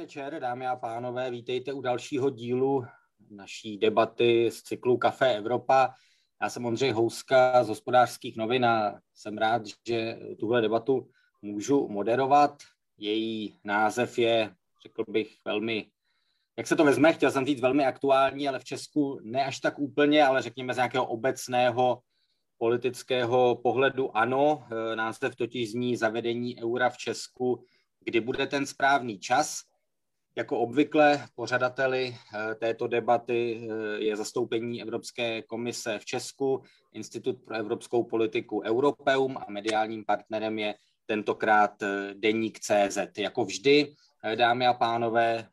večer, dámy a pánové. Vítejte u dalšího dílu naší debaty z cyklu Café Evropa. Já jsem Ondřej Houska z hospodářských novin a jsem rád, že tuhle debatu můžu moderovat. Její název je, řekl bych, velmi, jak se to vezme, chtěl jsem říct velmi aktuální, ale v Česku ne až tak úplně, ale řekněme z nějakého obecného politického pohledu ano. Název totiž zní zavedení eura v Česku kdy bude ten správný čas. Jako obvykle pořadateli eh, této debaty eh, je zastoupení Evropské komise v Česku, Institut pro evropskou politiku Europeum a mediálním partnerem je tentokrát eh, Deník CZ. Jako vždy, dámy a pánové,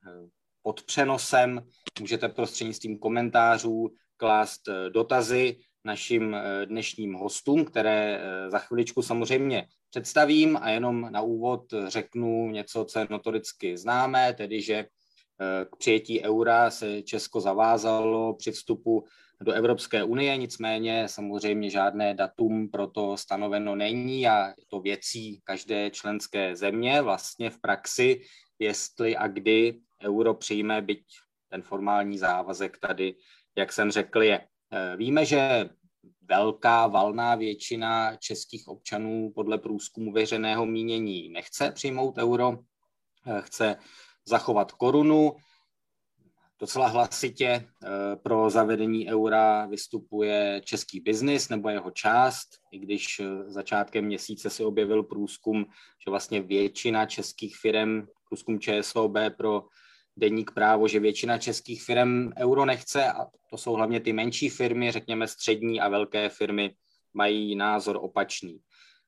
pod přenosem můžete prostřednictvím komentářů klást dotazy našim dnešním hostům, které za chviličku samozřejmě představím a jenom na úvod řeknu něco, co je notoricky známé, tedy že eh, k přijetí eura se Česko zavázalo při vstupu do Evropské unie, nicméně samozřejmě žádné datum pro to stanoveno není a je to věcí každé členské země vlastně v praxi, jestli a kdy euro přijme, byť ten formální závazek tady, jak jsem řekl, je. Eh, víme, že velká valná většina českých občanů podle průzkumu veřejného mínění nechce přijmout euro, eh, chce zachovat korunu. Docela hlasitě eh, pro zavedení eura vystupuje český biznis nebo jeho část, i když eh, začátkem měsíce se objevil průzkum, že vlastně většina českých firm, průzkum ČSOB pro deník právo, že většina českých firm euro nechce a to jsou hlavně ty menší firmy, řekněme střední a velké firmy, mají názor opačný.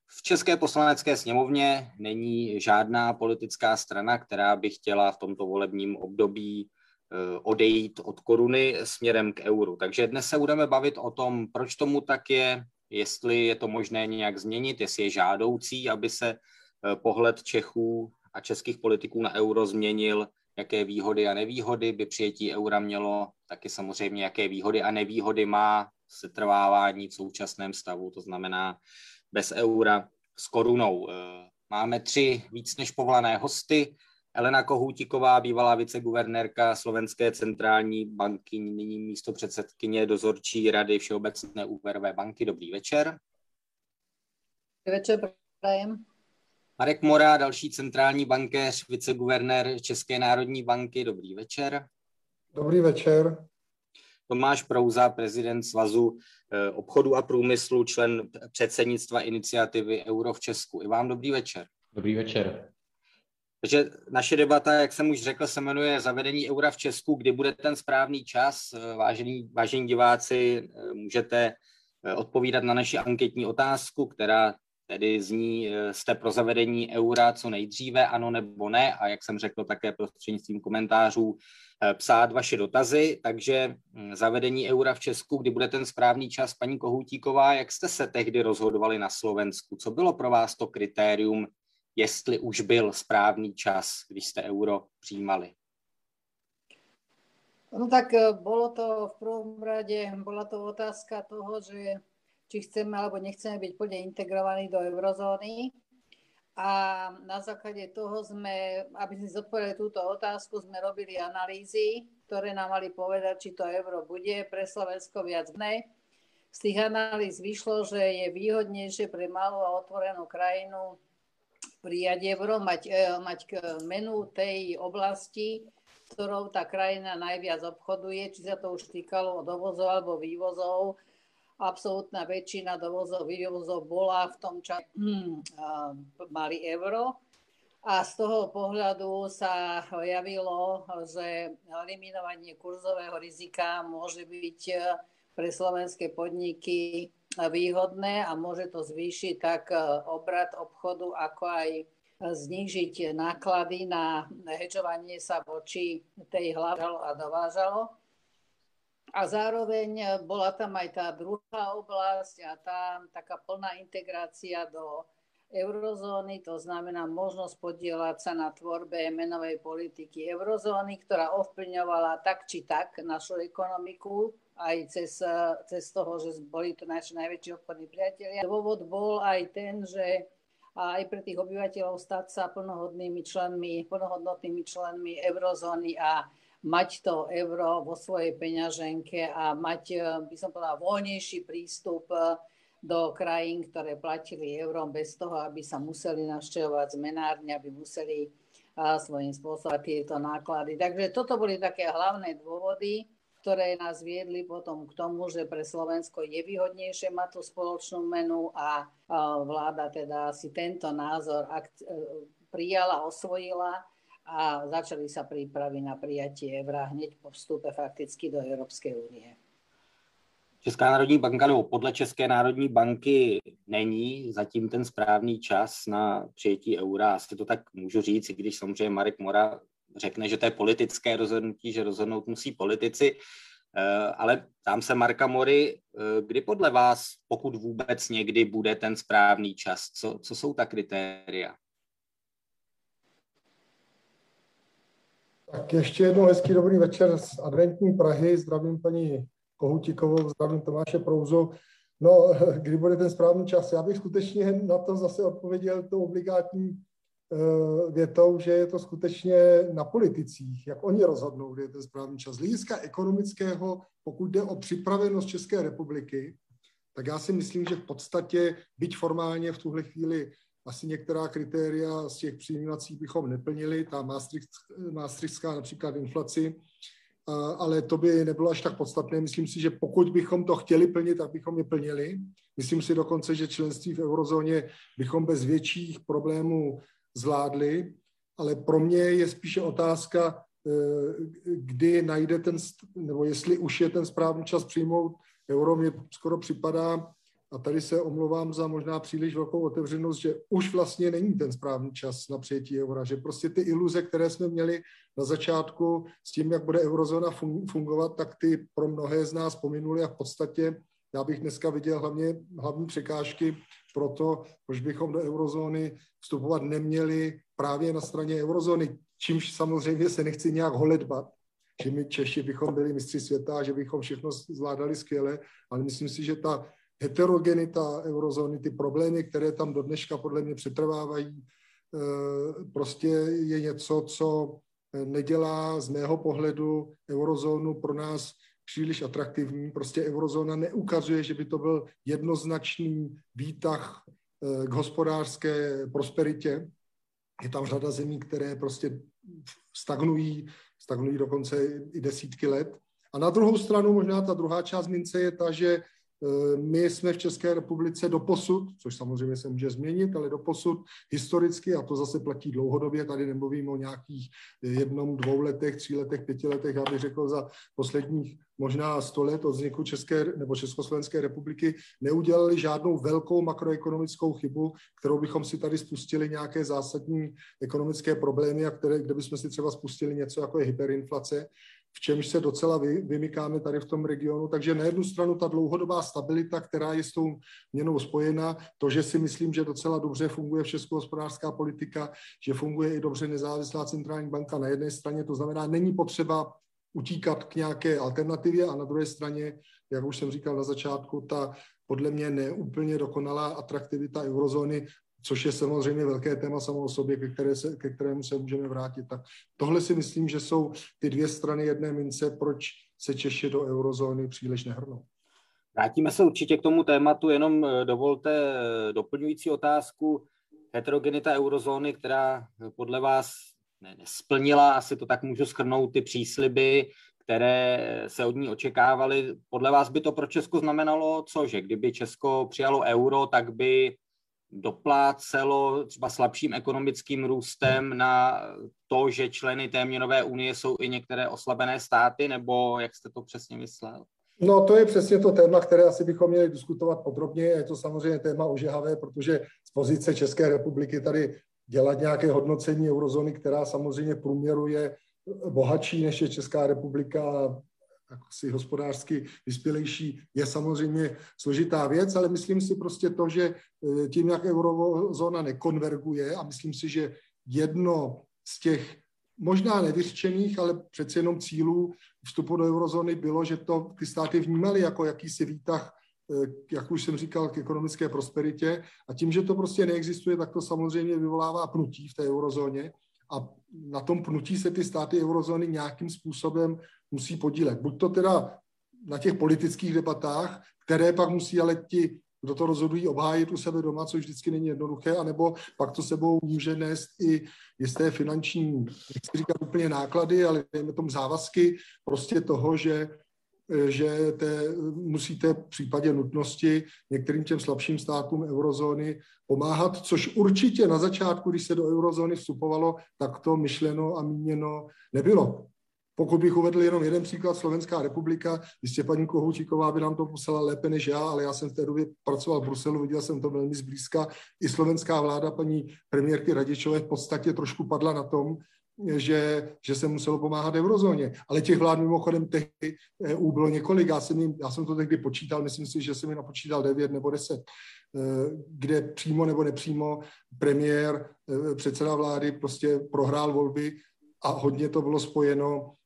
V České poslanecké sněmovně není žádná politická strana, která by chtěla v tomto volebním období eh, odejít od koruny směrem k euru. Takže dnes se budeme bavit o tom, proč tomu tak je, jestli je to možné nějak změnit, jestli je žádoucí, aby se eh, pohled Čechů a českých politiků na euro změnil, jaké výhody a nevýhody by přijetí eura mělo, taky samozřejmě, jaké výhody a nevýhody má setrvávání v současném stavu, to znamená bez eura s korunou. Eh, máme tři víc než povolané hosty. Elena Kohoutíková, bývalá viceguvernérka Slovenské centrální banky, nyní místo předsedkyně dozorčí rady Všeobecné úvěrové banky. Dobrý večer. Dobrý večer, prajem. Marek Mora, další centrální bankéř, viceguvernér České národní banky. Dobrý večer. Dobrý večer. Tomáš Prouza, prezident Svazu eh, obchodu a průmyslu, člen předsednictva iniciativy Euro v Česku. I vám dobrý večer. Dobrý večer. Takže naše debata, jak jsem už řekl, se jmenuje Zavedení eura v Česku. Kdy bude ten správný čas? Eh, vážení, vážení diváci, eh, můžete odpovídat na naši anketní otázku, která tedy zní, eh, jste pro zavedení eura co nejdříve, ano nebo ne, a jak jsem řekl také prostřednictvím komentářů, eh, psát vaše dotazy, takže hm, zavedení eura v Česku, kdy bude ten správný čas, paní Kohoutíková, jak jste se tehdy rozhodovali na Slovensku? Co bylo pro vás to kritérium, jestli už byl správný čas, když jste euro přijímali? No tak eh, bolo to v prvom rade, bola to otázka toho, že či chceme alebo nechceme byť plne integrovaní do eurozóny. A na základe toho sme, aby sme zodpovedali túto otázku, sme robili analýzy, ktoré nám mali povedať, či to euro bude pre Slovensko viac ne. Z tých analýz vyšlo, že je výhodnejšie pre malú a otvorenú krajinu prijať euro, mať, e, mať menu tej oblasti, ktorou tá krajina najviac obchoduje, či sa to už týkalo dovozov alebo vývozov, absolútna väčšina dovozov, vývozov bola v tom čase, hm, mali euro. A z toho pohľadu sa javilo, že eliminovanie kurzového rizika môže byť e, pre slovenské podniky výhodné a môže to zvýšiť tak e, obrad obchodu, ako aj znížiť náklady na hedžovanie sa voči tej hlavalo a dovážalo. A zároveň eh, bola tam aj tá druhá oblasť a tá taká plná integrácia do eurozóny, to znamená možnosť podielať sa na tvorbe menovej politiky eurozóny, ktorá ovplyvňovala tak či tak našu ekonomiku, aj cez, cez toho, že boli to naši najväčší obchodní priatelia. Dôvod bol aj ten, že a aj pre tých obyvateľov stať sa plnohodnými členmi, plnohodnotnými členmi eurozóny a mať to euro vo svojej peňaženke a mať, e, by som povedala, voľnejší prístup e, do krajín, ktoré platili eurom bez toho, aby sa museli navštevovať zmenárne, aby museli svojím spôsobom tieto náklady. Takže toto boli také hlavné dôvody, ktoré nás viedli potom k tomu, že pre Slovensko je výhodnejšie mať tú spoločnú menu a vláda teda si tento názor prijala, osvojila a začali sa prípravy na prijatie eura hneď po vstupe fakticky do Európskej únie. Česká národní banka, nebo podle České národní banky není zatím ten správný čas na přijetí eura. Asi to tak můžu říct, i když samozřejmě Marek Mora řekne, že to je politické rozhodnutí, že rozhodnout musí politici. Eh, ale tam se Marka Mory, eh, kdy podle vás, pokud vůbec někdy bude ten správný čas, co, co jsou ta kritéria? Tak ještě jednou hezký dobrý večer z adventní Prahy. Zdravím paní Kohutikovou, zdravím Tomáše Prouzu. No, kdy bude ten správný čas? Já bych skutečně na to zase odpověděl tou obligátní uh, větou, že je to skutečně na politicích, jak oni rozhodnou, kdy je ten správný čas. Z hlediska ekonomického, pokud jde o připravenost České republiky, tak já si myslím, že v podstatě, byť formálně v tuhle chvíli asi některá kritéria z těch přijímacích bychom neplnili, ta Maastrichtská například inflaci, ale to by nebylo až tak podstatné. Myslím si, že pokud bychom to chtěli plnit, tak bychom je plnili. Myslím si dokonce, že členství v eurozóně bychom bez větších problémů zvládli, ale pro mě je spíše otázka, e, kdy najde ten, nebo jestli už je ten správný čas přijmout euro, mě skoro připadá, a tady se omlouvám za možná příliš velkou otevřenost, že už vlastně není ten správný čas na přijetí eura, že prostě ty iluze, které jsme měli na začátku s tím, jak bude eurozóna fungovat, tak ty pro mnohé z nás pominuly a v podstatě já bych dneska viděl hlavně hlavní překážky pro to, proč bychom do eurozóny vstupovat neměli právě na straně eurozóny, čímž samozřejmě se nechci nějak holedbat, že my Češi bychom byli mistři světa, že bychom všechno zvládali skvěle, ale myslím si, že ta heterogenita eurozóny, ty problémy, které tam do dneška podle mě přetrvávají, eh, prostě je něco, co nedělá z mého pohledu eurozónu pro nás příliš atraktivní. Prostě eurozóna neukazuje, že by to byl jednoznačný výtah eh, k hospodářské prosperitě. Je tam řada zemí, které prostě stagnují, stagnují dokonce i desítky let. A na druhou stranu možná ta druhá část mince je ta, že my jsme v České republice do posud, což samozřejmě se může změnit, ale do posud historicky, a to zase platí dlouhodobě, tady nemluvím o nějakých jednom, dvou letech, tří letech, pěti letech, já bych řekl za posledních možná sto let od vzniku České nebo Československé republiky neudělali žádnou velkou makroekonomickou chybu, kterou bychom si tady spustili nějaké zásadní ekonomické problémy, a které, kde bychom si třeba spustili něco jako je hyperinflace čemž se docela vy, vymykáme tady v tom regionu. Takže na jednu stranu ta dlouhodobá stabilita, která je s tou měnou spojena, to, že si myslím, že docela dobře funguje v Českou hospodářská politika, že funguje i dobře nezávislá centrální banka na jedné straně, to znamená, není potřeba utíkat k nějaké alternativě a na druhé straně, jak už jsem říkal na začátku, ta podle mě neúplně dokonalá atraktivita eurozóny což je samozřejmě velké téma samo o sobě, ke, které se, ke kterému se můžeme vrátit. Tak tohle si myslím, že jsou ty dvě strany jedné mince, proč se Češi do eurozóny příliš nehrnou. Vrátíme se určitě k tomu tématu, jenom eh, dovolte eh, doplňující otázku. Heterogenita eurozóny, která podle vás nesplnila, asi to tak můžu schrnout, ty přísliby, které se od ní očekávaly. Podle vás by to pro Česko znamenalo co, že kdyby Česko přijalo euro, tak by doplácelo třeba slabším ekonomickým růstem na to, že členy té měnové unie jsou i některé oslabené státy, nebo jak jste to přesně myslel? No to je přesně to téma, které asi bychom měli diskutovat podrobně. Je to samozřejmě téma ožehavé, protože z pozice České republiky tady dělat nějaké hodnocení eurozóny, která samozřejmě průměru je bohatší než je Česká republika, si hospodářsky vyspělejší, je samozřejmě složitá věc, ale myslím si prostě to, že e, tím, jak eurozóna nekonverguje a myslím si, že jedno z těch možná nevyřčených, ale přeci jenom cílů vstupu do eurozóny bylo, že to ty státy vnímaly jako jakýsi výtah jak už jsem říkal, k ekonomické prosperitě. A tím, že to prostě neexistuje, tak to samozřejmě vyvolává pnutí v té eurozóně a na tom pnutí se ty státy eurozóny nějakým způsobem musí podílet. Buď to teda na těch politických debatách, které pak musí ale ti, kdo to rozhodují, obhájit u sebe doma, což vždycky není jednoduché, anebo pak to sebou může nést i jisté finanční, nechci říkat úplně náklady, ale dejme tomu závazky prostě toho, že že te, musíte v případě nutnosti některým těm slabším státům eurozóny pomáhat, což určitě na začátku, když se do eurozóny vstupovalo, tak to myšleno a míněno nebylo. Pokud bych uvedl jenom jeden příklad, Slovenská republika, jistě paní Kohoučíková by nám to poslala lépe než já, ale já jsem v té době pracoval v Bruselu, viděl jsem to velmi zblízka. I slovenská vláda paní premiérky Radičové v podstatě trošku padla na tom, že, že se muselo pomáhat eurozóně. Ale těch vlád mimochodem tehdy EU bylo několik. Já jsem, jim, já jsem to tehdy počítal, myslím si, že jsem mi napočítal 9 nebo 10, eh, kde přímo nebo nepřímo premiér, eh, předseda vlády prostě prohrál volby a hodně to bylo spojeno eh,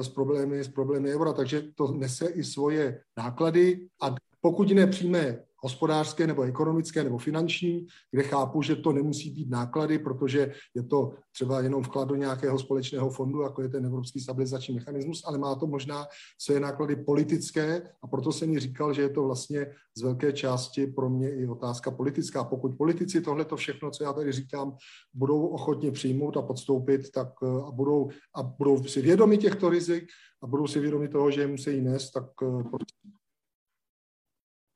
s problémy, s problémy eura, takže to nese i svoje náklady. A pokud nepřijme hospodářské nebo ekonomické nebo finanční, kde chápu, že to nemusí být náklady, protože je to třeba jenom vklad do nějakého společného fondu, jako je ten Evropský stabilizační mechanismus, ale má to možná své náklady politické a proto jsem mi říkal, že je to vlastně z velké části pro mě i otázka politická. Pokud politici tohle to všechno, co já tady říkám, budou ochotně přijmout a podstoupit, tak eh, a budou, a budou si vědomi těchto rizik a budou si vědomi toho, že je musí nést, tak eh,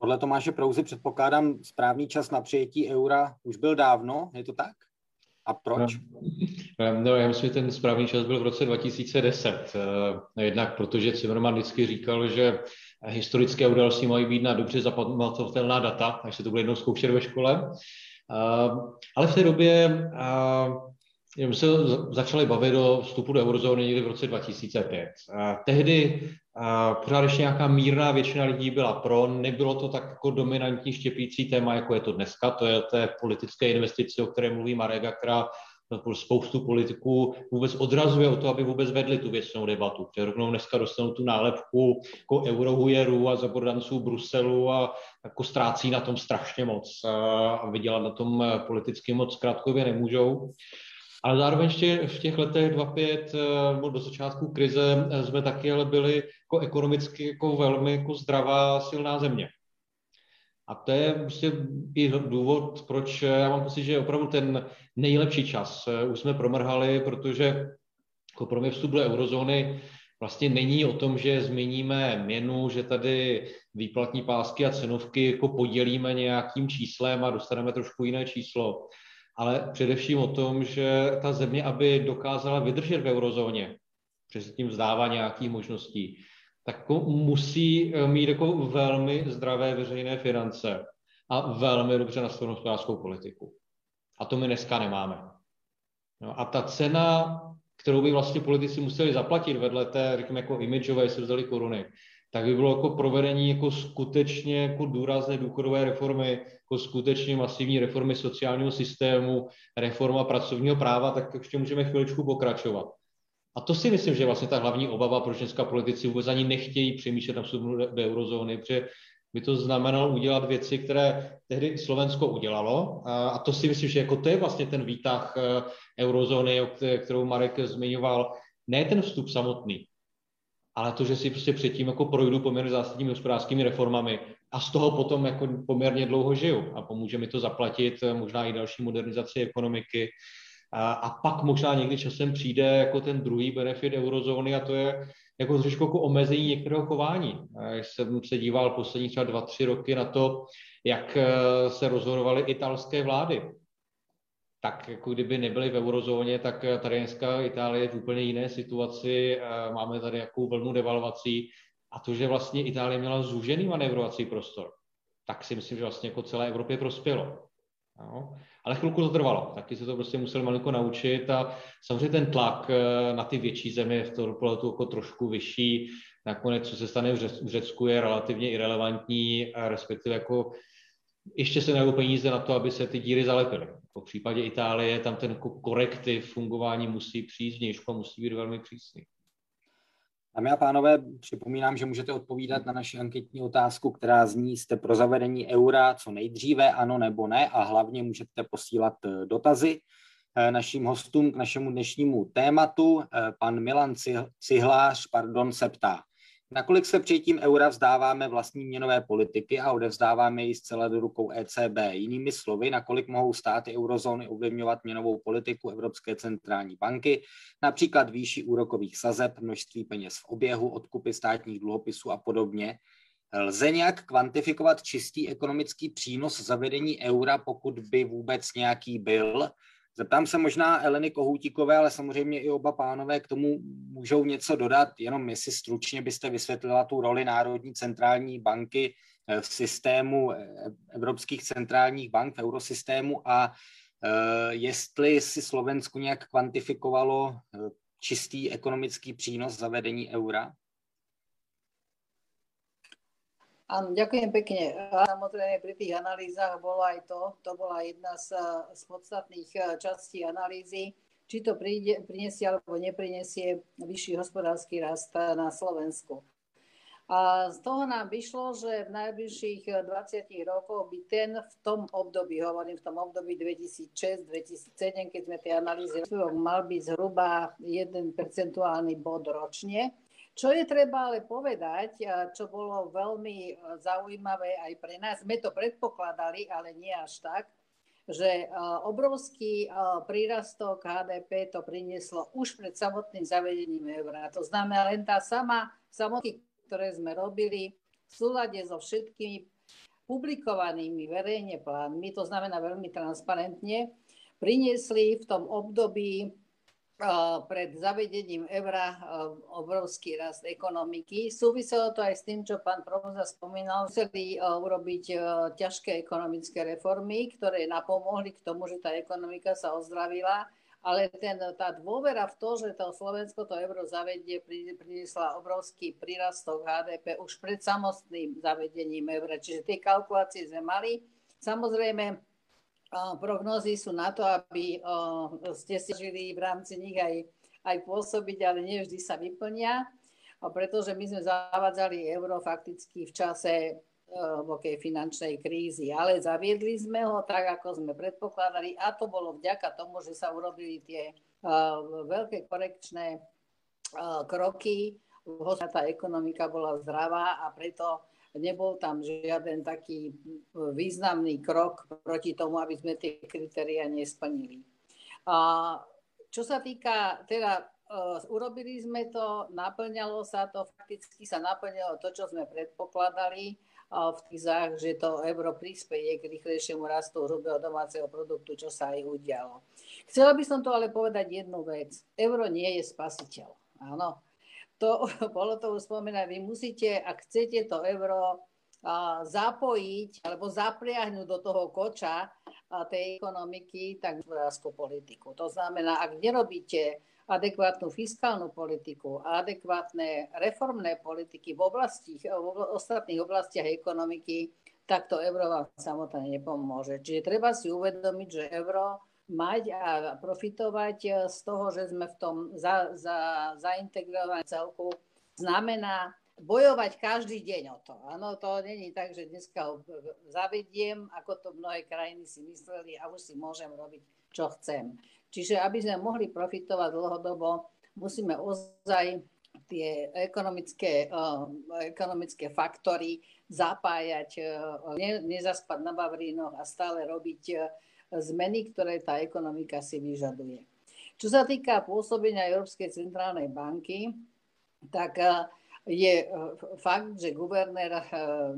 podle Tomáše Prouzy předpokládám správný čas na přijetí eura už byl dávno, je to tak? A proč? No, no já myslím, že ten správný čas byl v roce 2010. Eh, jednak protože Zimmermann vždycky říkal, že historické události mají být na dobře zapamatovatelná data, až se to bude jednou zkoušet ve škole. Eh, ale v té době jsme se začali bavit o vstupu do eurozóny někdy v roce 2005. A tehdy pořád ještě nějaká mírná většina lidí byla pro, nebylo to tak jako dominantní štěpící téma, jako je to dneska, to je té politické investice, o které mluví Marega, která spoustu politiků vůbec odrazuje o to, aby vůbec vedli tu věcnou debatu. Že rovnou dneska dostanou tu nálepku jako eurohujerů a zabordanců Bruselu a jako ztrácí na tom strašně moc a vydělat na tom politicky moc krátkově nemůžou. Ale zároveň ještě v těch letech 2005 eh, do začátku krize eh, jsme taky ale byli jako ekonomicky jako velmi jako zdravá, silná země. A to je prostě i důvod, proč já mám pocit, že opravdu ten nejlepší čas eh, už jsme promrhali, protože jako pro mě vstup do eurozóny vlastně není o tom, že změníme měnu, že tady výplatní pásky a cenovky jako podělíme nějakým číslem a dostaneme trošku jiné číslo ale především o tom, že ta země, aby dokázala vydržet v eurozóně, přes tím vzdává nějakých možností, tak jako musí eh, mít jako velmi zdravé veřejné finance a velmi dobře nastavenou hospodářskou politiku. A to my dneska nemáme. No a ta cena, kterou by vlastně politici museli zaplatit vedle té, řekněme, jako imidžové, jestli vzali koruny, tak by bylo jako provedení jako skutečně jako důrazné důchodové reformy, jako skutečně masivní reformy sociálního systému, reforma pracovního práva, tak ještě můžeme chviličku pokračovat. A to si myslím, že je vlastně ta hlavní obava, proč dneska politici vůbec ani nechtějí přemýšlet na vstupu do eurozóny, protože by to znamenalo udělat věci, které tehdy Slovensko udělalo. A to si myslím, že jako to je vlastně ten výtah eh, eurozóny, kterou Marek zmiňoval. Ne ten vstup samotný, ale to, že si prostě předtím jako projdu poměrně zásadními hospodářskými reformami a z toho potom jako poměrně dlouho žiju a pomůže mi to zaplatit eh, možná i další modernizaci ekonomiky. A, a pak možná někdy časem přijde jako ten druhý benefit eurozóny a to je jako trošku jako omezení některého chování. Já jsem se díval poslední třeba dva, tři roky na to, jak eh, se rozhodovaly italské vlády tak jako kdyby nebyli v eurozóně, tak tady dneska Itálie je v úplně jiné situaci, máme tady jakou vlnu devalvací a to, že vlastně Itálie měla zúžený manévrovací prostor, tak si myslím, že vlastně jako celé Evropě prospělo. No. Ale chvilku to trvalo, taky se to prostě museli malinko naučit a samozřejmě ten tlak eh, na ty větší země v tom pohledu jako trošku vyšší. Nakonec, co se stane v Řecku, je relativně irrelevantní, respektive jako ještě se najdou peníze na to, aby se ty díry zalepily. V případě Itálie tam ten korektiv fungování musí přijít z a musí být velmi přísný. Dámy a pánové, připomínám, že můžete odpovídat na naši anketní otázku, která zní, jste pro zavedení eura co nejdříve, ano nebo ne, a hlavně můžete posílat eh, dotazy eh, našim hostům k našemu dnešnímu tématu. Eh, pan Milan Cihlář, pardon, se ptá, Nakolik se přijetím eura vzdáváme vlastní měnové politiky a odevzdáváme ji zcela do rukou ECB? Jinými slovy, nakolik mohou státy eurozóny ovlivňovat měnovou politiku Evropské centrální banky, například výši úrokových sazeb, množství peněz v oběhu, odkupy státních dluhopisů a podobně. Lze nějak kvantifikovat čistý ekonomický přínos zavedení eura, pokud by vůbec nějaký byl? Zeptám se možná Eleny Kohoutíkové, ale samozřejmě i oba pánové k tomu můžou něco dodat, jenom jestli stručně byste vysvětlila tu roli Národní centrální banky eh, v systému eh, evropských centrálních bank, v eurosystému a eh, jestli si Slovensko nějak kvantifikovalo čistý ekonomický přínos zavedení eura? Áno, ďakujem pekne. A samozrejme pri tých analýzach bolo aj to, to bola jedna z, z podstatných eh, častí analýzy, či to príde, prinesie alebo neprinesie vyšší hospodársky rast eh, na Slovensku. A z toho nám vyšlo, že v najbližších 20 eh, rokoch by ten v tom období, hovorím v tom období 2006-2007, keď sme tie analýzy mal byť zhruba 1 percentuálny bod ročne. Čo je treba ale povedať, čo bolo veľmi e, zaujímavé aj pre nás, sme to predpokladali, ale nie až tak, že e, obrovský prírastok HDP to prinieslo už pred samotným zavedením eura. To znamená len tá sama samotky, ktoré sme robili v súlade so všetkými publikovanými verejne plánmi, to znamená veľmi transparentne, priniesli v tom období pred zavedením eura obrovský rast ekonomiky. Súviselo to aj s tým, čo pán profesor spomínal. Museli urobiť ťažké ekonomické reformy, ktoré napomohli k tomu, že tá ekonomika sa ozdravila. Ale ten, tá dôvera v to, že to Slovensko to euro zavedie, priniesla obrovský prírastok HDP už pred samotným zavedením eura. Čiže tie kalkulácie sme mali. Samozrejme, prognózy sú na to, aby ste si žili v rámci nich aj, aj pôsobiť, ale nie vždy sa vyplnia, pretože my sme zavádzali euro fakticky v čase hlbokej finančnej krízy, ale zaviedli sme ho tak, ako sme predpokladali a to bolo vďaka tomu, že sa urobili tie veľké korekčné kroky, tá ekonomika bola zdravá a preto nebol tam žiaden taký významný krok proti tomu, aby sme tie kritéria nesplnili. A čo sa týka, teda uh, urobili sme to, naplňalo sa to, fakticky sa naplňalo to, čo sme predpokladali v týzach, že to euro prispieje k rýchlejšiemu rastu hrubého domáceho produktu, čo sa aj udialo. Chcela by som to ale povedať jednu vec. Euro nie je spasiteľ. Áno, to, bolo to už spomenané, vy musíte, ak chcete to euro a, zapojiť alebo zapriahnuť do toho koča a, tej ekonomiky, tak hospodárskú politiku. To znamená, ak nerobíte adekvátnu fiskálnu politiku a adekvátne reformné politiky v, oblasti, v ostatných oblastiach ekonomiky, tak to euro vám samotné nepomôže. Čiže treba si uvedomiť, že euro mať a profitovať e, z toho, že sme v tom za, za, zaintegrovaní celku, znamená bojovať každý deň o to. Áno, to není tak, že dneska ho zavediem, ako to mnohé krajiny si mysleli a už si môžem robiť, čo chcem. Čiže aby sme mohli profitovať dlhodobo, musíme ozaj tie ekonomické, uh, ekonomické faktory zapájať, uh, ne, nezaspať na Vavrínoch a stále robiť zmeny, ktoré tá ekonomika si vyžaduje. Čo sa týka pôsobenia Európskej centrálnej banky, tak je fakt, že guvernér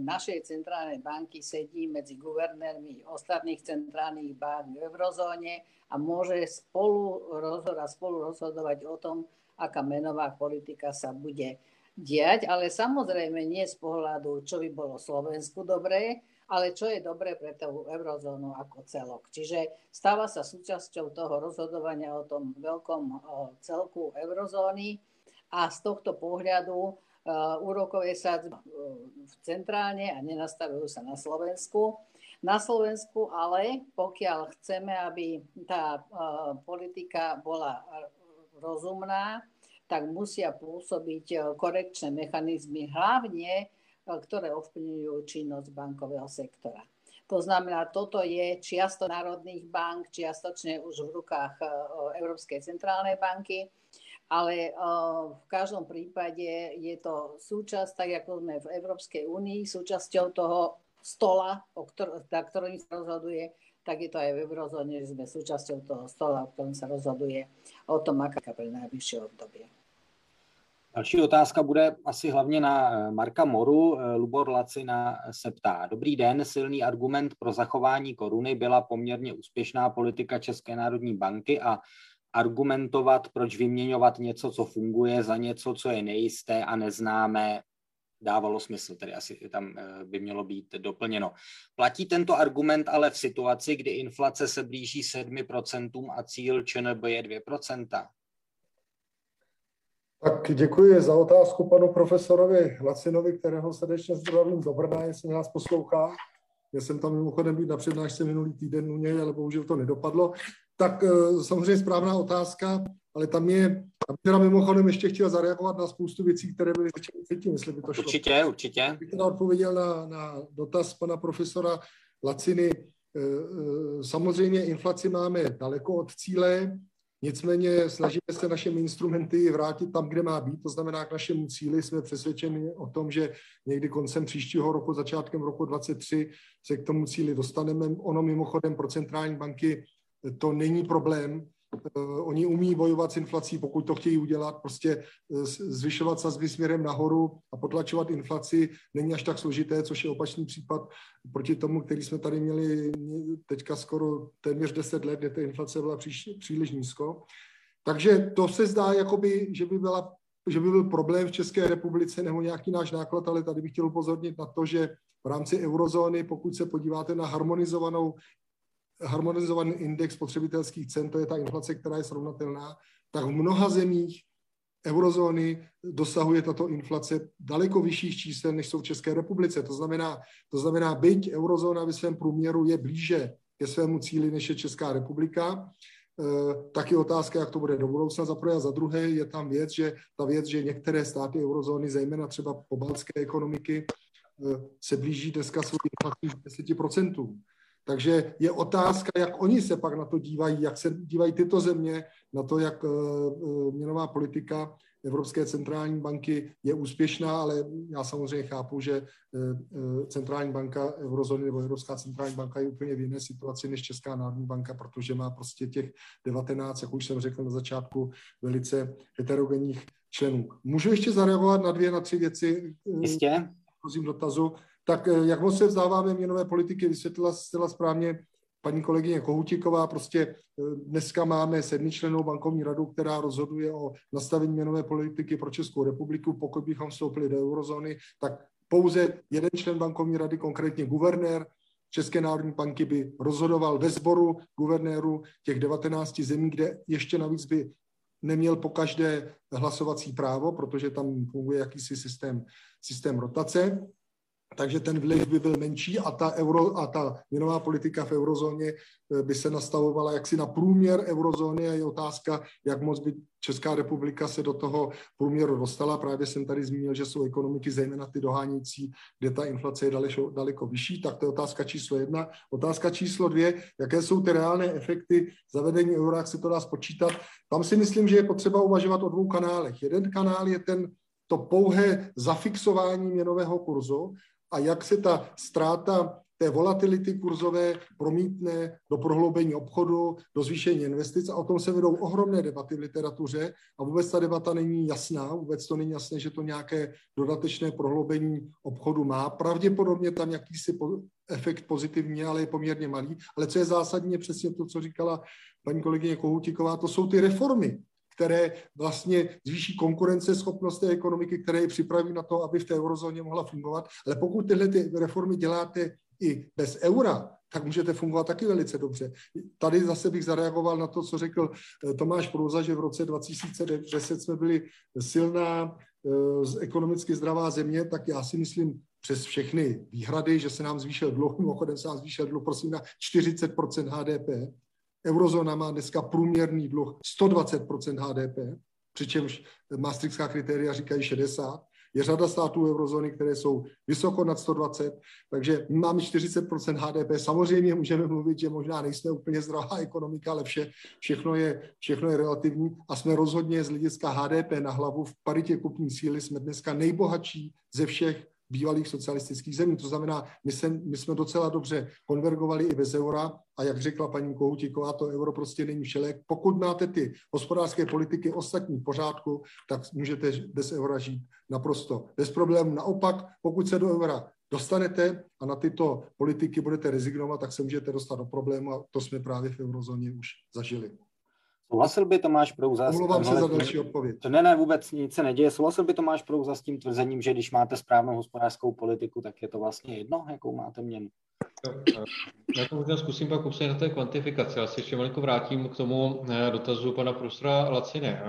našej centrálnej banky sedí medzi guvernérmi ostatných centrálnych bank v eurozóne a môže spolu, rozhodať, spolu rozhodovať o tom, aká menová politika sa bude diať, ale samozrejme nie z pohľadu, čo by bolo Slovensku dobré, ale čo je dobré pre tú eurozónu ako celok. Čiže stáva sa súčasťou toho rozhodovania o tom veľkom celku eurozóny a z tohto pohľadu uh, úrokové sa uh, centrálne a nenastavujú sa na Slovensku. Na Slovensku ale, pokiaľ chceme, aby tá uh, politika bola rozumná, tak musia pôsobiť korekčné mechanizmy, hlavne ktoré ovplyvňujú činnosť bankového sektora. To znamená, toto je čiasto národných bank, čiastočne už v rukách Európskej centrálnej banky, ale v každom prípade je to súčasť, tak ako sme v Európskej únii, súčasťou toho stola, o ktor- na ktorom sa rozhoduje, tak je to aj v eurozóne, že sme súčasťou toho stola, o ktorom sa rozhoduje o tom, aká pre najbližšie obdobie. Další otázka bude asi hlavně na eh, Marka Moru. Eh, Lubor Lacina se ptá. Dobrý den, silný argument pro zachování koruny byla poměrně úspěšná politika České národní banky a argumentovat, proč vyměňovat něco, co funguje, za něco, co je nejisté a neznámé, dávalo smysl, tedy asi tam eh, by mělo být doplněno. Platí tento argument ale v situaci, kdy inflace se blíží 7% a cíl ČNB je 2%? Tak děkuji za otázku panu profesorovi Lacinovi, kterého srdečně zdravím do Brna, jestli nás poslouchá. Já jsem tam mimochodem být na přednášce minulý týden u něj, ale bohužel to nedopadlo. Tak eh, samozřejmě správná otázka, ale tam je, já teda mimochodem ještě chtěl zareagovat na spoustu věcí, které byly řečeny předtím, jestli by to šlo. Určitě, určitě. Bych teda odpověděl na, na dotaz pana profesora Laciny. Eh, eh, samozřejmě inflaci máme daleko od cíle, Nicméně snažíme se naše instrumenty vrátit tam, kde má být, to znamená k našemu cíli. Jsme přesvědčeni o tom, že někdy koncem příštího roku, začátkem roku 2023 se k tomu cíli dostaneme. Ono mimochodem pro centrální banky to není problém, oni umí bojovat s inflací, pokud to chtějí udělat, prostě eh, zvyšovat sazby směrem nahoru a potlačovat inflaci není až tak složité, což je opačný případ proti tomu, který jsme tady měli teďka skoro téměř 10 let, kde ta inflace byla příš, příliš nízko. Takže to se zdá, jakoby, že by byla že by byl problém v České republice nebo nějaký náš náklad, ale tady bych chtěl upozornit na to, že v rámci eurozóny, pokud se podíváte na harmonizovanou harmonizovaný index spotřebitelských cen, to je ta inflace, která je srovnatelná, tak v mnoha zemích eurozóny dosahuje tato inflace daleko vyšších čísel, než jsou v České republice. To znamená, to znamená byť eurozóna ve svém průměru je blíže ke svému cíli, než je Česká republika, eh, tak je otázka, jak to bude do budoucna za prvé a za druhé je tam věc, že ta věc, že některé státy eurozóny, zejména třeba pobaltské ekonomiky, eh, se blíží dneska svou inflací 10%. Takže je otázka, jak oni se pak na to dívají, jak se dívají tyto země na to, jak eh, eh, měnová politika Evropské centrální banky je úspěšná, ale já samozřejmě chápu, že eh, centrální banka eurozóny nebo Evropská centrální banka je úplně v jiné situaci než Česká národní banka, protože má prostě těch 19, jak už jsem řekl na začátku, velice heterogenních členů. Můžu ještě zareagovat na dvě, na tři věci? Jistě. Dotazu tak eh, jak moc se vzdáváme měnové politiky, vysvětlila zcela správně paní kolegyně Kohutiková, prostě eh, dneska máme sedmičlenou bankovní radu, která rozhoduje o nastavení měnové politiky pro Českou republiku. Pokud bychom vstoupili do eurozóny, tak pouze jeden člen bankovní rady, konkrétně guvernér České národní banky, by rozhodoval ve sboru guvernéru těch 19 zemí, kde ještě navíc by neměl po každé hlasovací právo, protože tam funguje jakýsi systém, systém rotace takže ten vliv by byl menší a ta, euro, a ta měnová politika v eurozóně eh, by se nastavovala jaksi na průměr eurozóny a je otázka, jak moc by Česká republika se do toho průměru dostala. Právě jsem tady zmínil, že jsou ekonomiky, zejména ty dohánící, kde ta inflace je daleko, daleko vyšší, tak to je otázka číslo jedna. Otázka číslo dvě, jaké jsou ty reálné efekty zavedení eura, jak se to dá spočítat. Tam si myslím, že je potřeba uvažovat o dvou kanálech. Jeden kanál je ten to pouhé zafixování měnového kurzu a jak se ta ztráta té volatility kurzové promítne do prohloubení obchodu, do zvýšení investic a o tom se vedou ohromné debaty v literatuře a vůbec ta debata není jasná, vůbec to není jasné, že to nějaké dodatečné prohloubení obchodu má. Pravděpodobně tam jakýsi efekt pozitivní, ale je poměrně malý. Ale co je zásadní, je přesně to, co říkala paní kolegyně Kohutiková, to jsou ty reformy, které vlastně zvýší konkurenceschopnost té ekonomiky, které je připraví na to, aby v té eurozóně mohla fungovat. Ale pokud tyhle ty reformy děláte i bez eura, tak můžete fungovat taky velice dobře. Tady zase bych zareagoval na to, co řekl eh, Tomáš Prouza, že v roce 2010 jsme byli silná, eh, ekonomicky zdravá země, tak já si myslím, přes všechny výhrady, že se nám zvýšil dluh, mimochodem se nám zvýšil dluh, prosím, na 40% HDP, Eurozóna má dneska průměrný dluh 120 HDP. přičemž Maastrichtská kritéria říkají 60. Je řada států eurozóny, které jsou vysoko nad 120, takže máme 40% HDP. Samozřejmě můžeme mluvit, že možná nejsme úplně zdravá ekonomika, ale vše, všechno, je, všechno je relativní a jsme rozhodně z hlediska HDP na hlavu v paritě kupní síly jsme dneska nejbohatší ze všech bývalých socialistických zemí. To znamená, my, se, my jsme docela dobře konvergovali i bez eura a jak řekla paní Kohutiková, to euro prostě není všelek. Pokud máte ty hospodářské politiky ostatní v pořádku, tak můžete bez eura žít naprosto bez problémů. Naopak, pokud se do eura dostanete a na tyto politiky budete rezignovat, tak se můžete dostat do problému a to jsme právě v eurozóně už zažili. Souhlasil by Tomáš Prouza Omlouvám se za další odpověď. To ne, ne, vůbec nic se neděje. Souhlasil by Tomáš Prouza s tím tvrzením, že když máte správnou hospodářskou politiku, tak je to vlastně jedno, jakou máte měnu? Já to možná zkusím pak upsat na té kvantifikaci. Já se ještě malinko vrátím k tomu eh, dotazu pana profesora Lacine.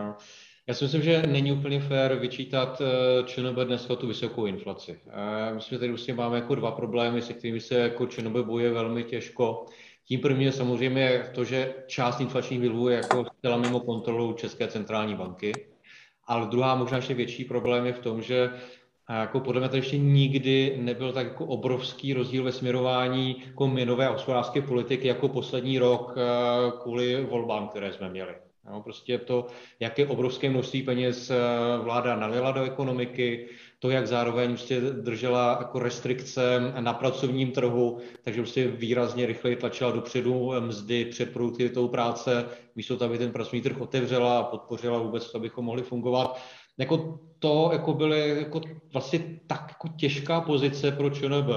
Já si myslím, že není úplně fér vyčítat eh, ČNB dneska tu vysokou inflaci. Myslím, že tady vlastně máme jako dva problémy, se kterými se jako ČNB bojuje velmi těžko. Tím prvním je samozřejmě to, že část inflačních vlivů je jako zcela mimo kontrolu České centrální banky. Ale druhá, možná ještě větší problém je v tom, že jako podle mě to ještě nikdy nebyl tak jako obrovský rozdíl ve směrování jako měnové a hospodářské politiky jako poslední rok eh, kvůli volbám, které jsme měli. No, prostě to, jaké obrovské množství peněz eh, vláda nalila do ekonomiky, to, jak zároveň prostě držela jako restrikce na pracovním trhu, takže prostě výrazně rychleji tlačila dopředu mzdy před produktivitou práce, místo toho, aby ten pracovní trh otevřela a podpořila vůbec to, abychom mohli fungovat. Jako to jako byly jako vlastně tak jako těžká pozice pro ČNB,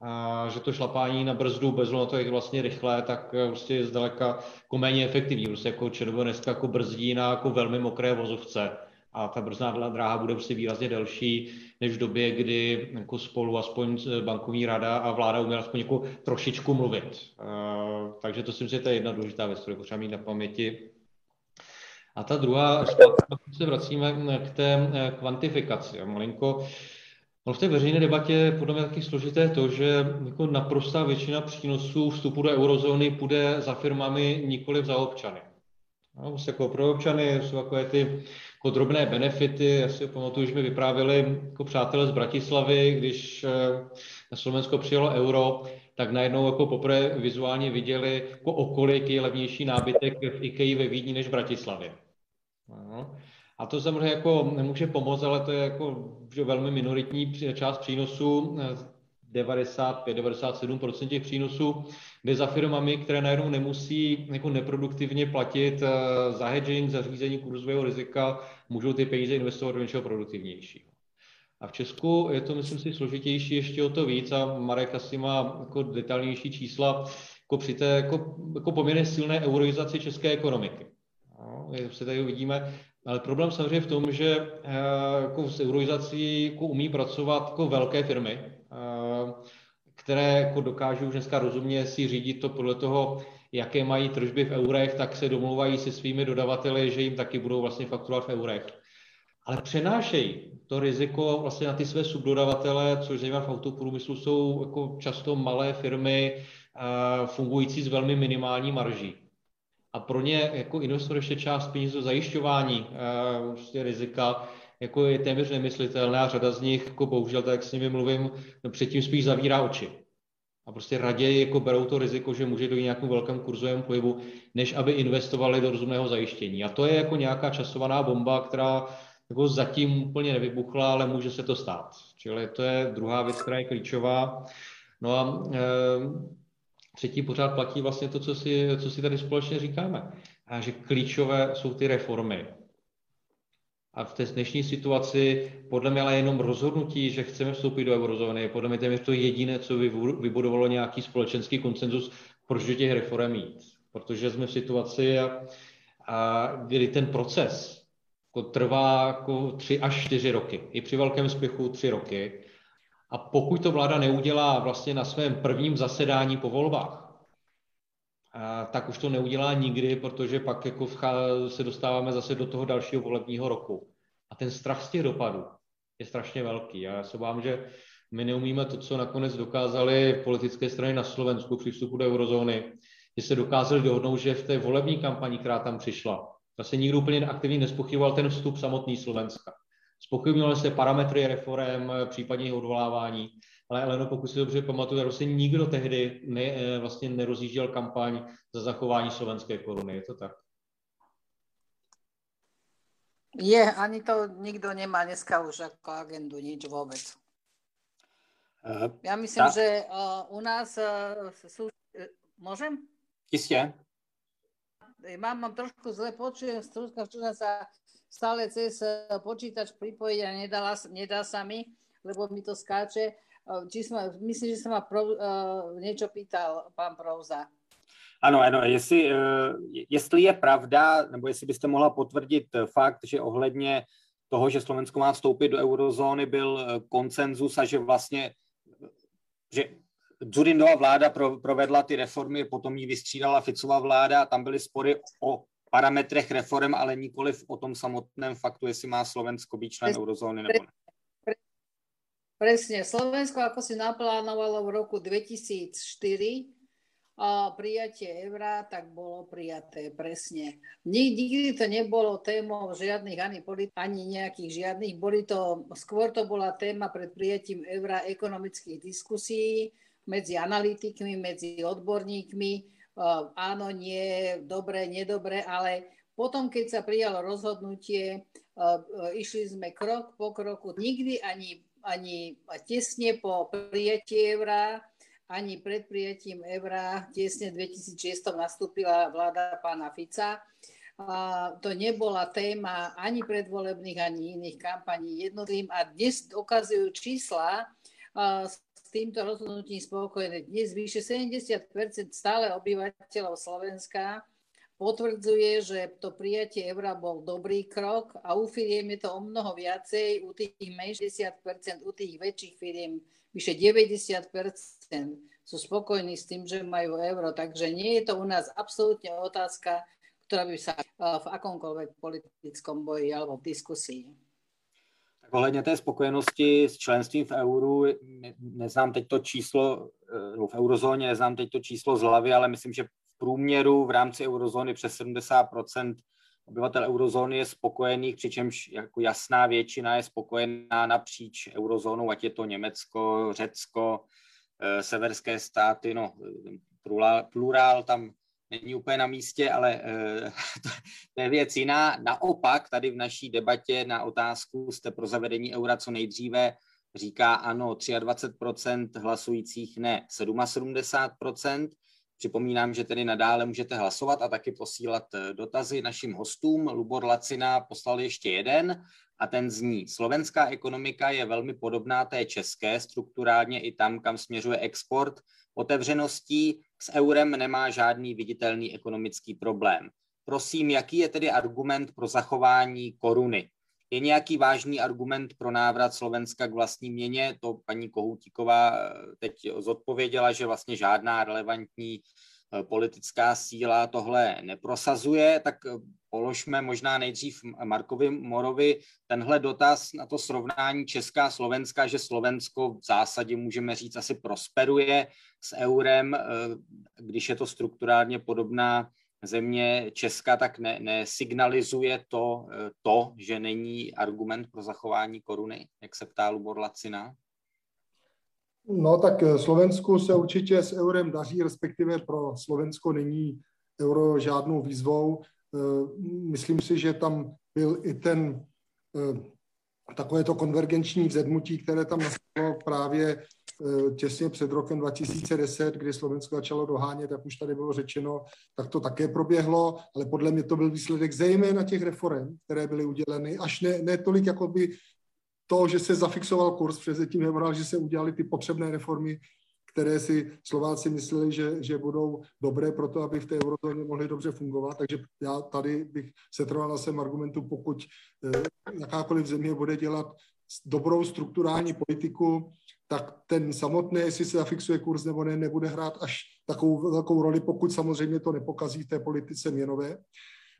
a že to šlapání na brzdu bez na to, jak vlastně rychlé, tak prostě je zdaleka jako méně efektivní. Prostě jako ČNB dneska jako brzdí na jako velmi mokré vozovce a ta brzná dráha bude prostě výrazně delší než v době, kdy jako spolu aspoň bankovní rada a vláda uměla aspoň jako trošičku mluvit. Uh, takže to si myslím, že to je jedna důležitá věc, kterou potřeba mít na paměti. A ta druhá, se vracíme k té eh, kvantifikaci. Malinko, No v té veřejné debatě podle mě taky složité to, že jako naprostá většina přínosů vstupu do eurozóny půjde za firmami, nikoli za občany. No, prostě jako pro občany jsou takové ty jako drobné benefity. Já si pamatuju, že mi vyprávěli jako přátelé z Bratislavy, když eh, na Slovensko přijelo euro, tak najednou jako poprvé vizuálně viděli, jako okolik je levnější nábytek v IKEA ve Vídni než v Bratislavě. No. A to samozřejmě jako nemůže pomoct, ale to je jako že velmi minoritní část přínosů, 95-97% těch přínosů jde za firmami, které najednou nemusí jako neproduktivně platit eh, za hedging, za řízení kurzového rizika, můžou ty peníze investovat do něčeho produktivnějšího. A v Česku je to, myslím si, složitější ještě o to víc a Marek asi má jako detailnější čísla jako při té jako, jako poměrně silné euroizaci české ekonomiky. No, se tady vidíme, ale problém samozřejmě v tom, že eh, jako s euroizací jako umí pracovat jako velké firmy, eh, které jako dokážou dneska rozumně si řídit to podle toho, jaké mají tržby v eurech, tak se domluvají se svými dodavateli, že jim taky budou vlastně fakturovat v eurech. Ale přenášejí to riziko vlastně na ty své subdodavatele, což zejména v autoprůmyslu jsou jako často malé firmy eh, fungující s velmi minimální marží a pro ně jako investor ještě část peněz do zajišťování uh, prostě rizika jako je téměř nemyslitelné a řada z nich, jako bohužel, tak jak s nimi mluvím, no předtím spíš zavírá oči. A prostě raději jako berou to riziko, že může dojít nějakému velkému kurzovému pohybu, než aby investovali do rozumného zajištění. A to je jako nějaká časovaná bomba, která jako zatím úplně nevybuchla, ale může se to stát. Čili to je druhá věc, která je klíčová. No a e, třetí pořád platí vlastně to, co si, co si tady společně říkáme. A že klíčové jsou ty reformy. A v té dnešní situaci podle mě ale jenom rozhodnutí, že chceme vstoupit do eurozóny, podle mě téměř to jediné, co vybudovalo nějaký společenský koncenzus, proč do těch reform jít. Protože jsme v situaci, a, a kdy ten proces jako trvá jako tři až čtyři roky. I při velkém spěchu tři roky. A pokud to vláda neudělá vlastně na svém prvním zasedání po volbách, tak už to neudělá nikdy, protože pak jako se dostáváme zase do toho dalšího volebního roku. A ten strach z těch dopadů je strašně velký. A já se bám, že my neumíme to, co nakonec dokázali politické strany na Slovensku při vstupu do eurozóny, že se dokázali dohodnout, že v té volební kampani, která tam přišla, Zase nikdo úplně aktivně nespochybňoval ten vstup samotný Slovenska. Spochybňovaly se parametry reform, případně jejich odvolávání, ale Eleno, pokud si dobře pamatuju, prostě nikdo tehdy ne, eh, vlastně nerozjížděl kampaň za zachování slovenské koruny. Je to tak? Je, ani to nikdo nemá dneska už jako agendu, nič vůbec. Uh, Já myslím, ta... že uh, u nás uh, jsou... Můžem? Jistě. Mám, mám trošku zle počujem, stručka, sa stále cez počítač pripojiť a nedala, nedá sa mi, lebo mi to skáče. Či som, myslím, že sa ma pro, uh, niečo pýtal pán Prouza. Ano, ano, jestli, jestli je pravda, nebo jestli byste mohla potvrdit fakt, že ohledně toho, že Slovensko má vstoupit do eurozóny, byl koncenzus a že vlastně, že Dzurindova vláda pro, provedla ty reformy, potom ji vystřídala Ficova vláda a tam byly spory o parametrech reform, ale nikoliv o tom samotném faktu, jestli má Slovensko být člen eurozóny nebo ne. Presne. Slovensko, ako si naplánovalo v roku 2004 a prijatie eura, tak bolo prijaté presne. Nikdy to nebolo témou žiadnych ani, polit- ani nejakých žiadnych. Boli to, skôr to bola téma pred prijatím eura ekonomických diskusí medzi analytikmi, medzi odborníkmi. Áno, nie, dobre, nedobre, ale potom, keď sa prijalo rozhodnutie, išli sme krok po kroku. Nikdy ani ani tesne po prijatí eura, ani pred prijatím eura, tesne 2006 nastúpila vláda pána Fica. A to nebola téma ani predvolebných, ani iných kampaní jednotlivým a dnes ukazujú čísla týmto rozhodnutím spokojné. Dnes vyše 70% stále obyvateľov Slovenska potvrdzuje, že to prijatie eura bol dobrý krok a u firiem je to o mnoho viacej, u tých menších 60%, u tých väčších firiem vyše 90% sú spokojní s tým, že majú euro. Takže nie je to u nás absolútne otázka, ktorá by sa v akomkoľvek politickom boji alebo v diskusii. Tak ohledně té spokojenosti s členstvím v euru, neznám teď to číslo, v eurozóně neznám teď to číslo z hlavy, ale myslím, že průměru v rámci eurozóny přes 70% obyvatel eurozóny je spokojených, přičemž jako jasná většina je spokojená napříč eurozónou, ať je to Německo, Řecko, eh, severské státy, no, plurál, plurál tam není úplně na místě, ale eh, to je věc jiná. Naopak, tady v naší debatě na otázku jste pro zavedení eura co nejdříve, říká ano 23% hlasujících ne 77%, Připomínám, že tedy nadále můžete hlasovat a taky posílat eh, dotazy našim hostům. Lubor Lacina poslal ještě jeden a ten zní. Slovenská ekonomika je velmi podobná té české, strukturálně i tam, kam směřuje export. Otevřeností s eurem nemá žádný viditelný ekonomický problém. Prosím, jaký je tedy argument pro zachování koruny? Je nějaký vážný argument pro návrat Slovenska k vlastní měně? To paní Kohoutíková eh, teď zodpověděla, že vlastně žádná relevantní eh, politická síla tohle neprosazuje, tak eh, položme možná nejdřív Markovi Morovi tenhle dotaz na to srovnání Česká a Slovenska, že Slovensko v zásadě můžeme říct asi prosperuje s eurem, když je to strukturálně podobná země Česka, tak ne, nesignalizuje to, eh, to, že není argument pro zachování koruny, jak se ptá Lubor Lacina? No tak eh, Slovensku se určitě s eurem daří, respektive pro Slovensko není euro žádnou výzvou. Eh, myslím si, že tam byl i ten takové to konvergenční vzedmutí, které tam nastalo právě těsně před rokem 2010, kdy Slovensko začalo dohánět, jak už tady bylo řečeno, tak to také proběhlo, ale podle mě to byl výsledek zejména těch reform, které byly uděleny, až ne, ne tolik jako by to, že se zafixoval kurz, přes tím nemoral, že se udělali ty potřebné reformy, které si Slováci mysleli, že, že budou dobré pro to, aby v té eurozóně mohly dobře fungovat. Takže já tady bych se trval na svém argumentu, pokud eh, jakákoliv země bude dělat dobrou strukturální politiku, tak ten samotný, jestli se zafixuje kurz nebo ne, nebude hrát až takovou velkou roli, pokud samozřejmě to nepokazí v té politice měnové.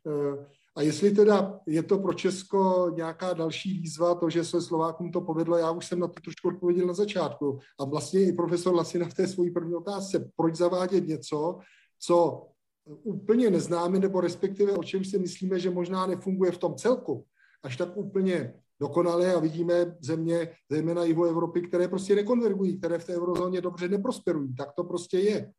Eh, a jestli teda je to pro Česko nějaká další výzva, to, že se Slovákům to povedlo, já už jsem na to trošku odpověděl na začátku. A vlastně i profesor Lasina v té svojí první otázce, proč zavádět něco, co úplně neznáme, nebo respektive o čem si myslíme, že možná nefunguje v tom celku, až tak úplně dokonale a vidíme země, zejména jihu Evropy, které prostě nekonvergují, které v té eurozóně dobře neprosperují. Tak to prostě je.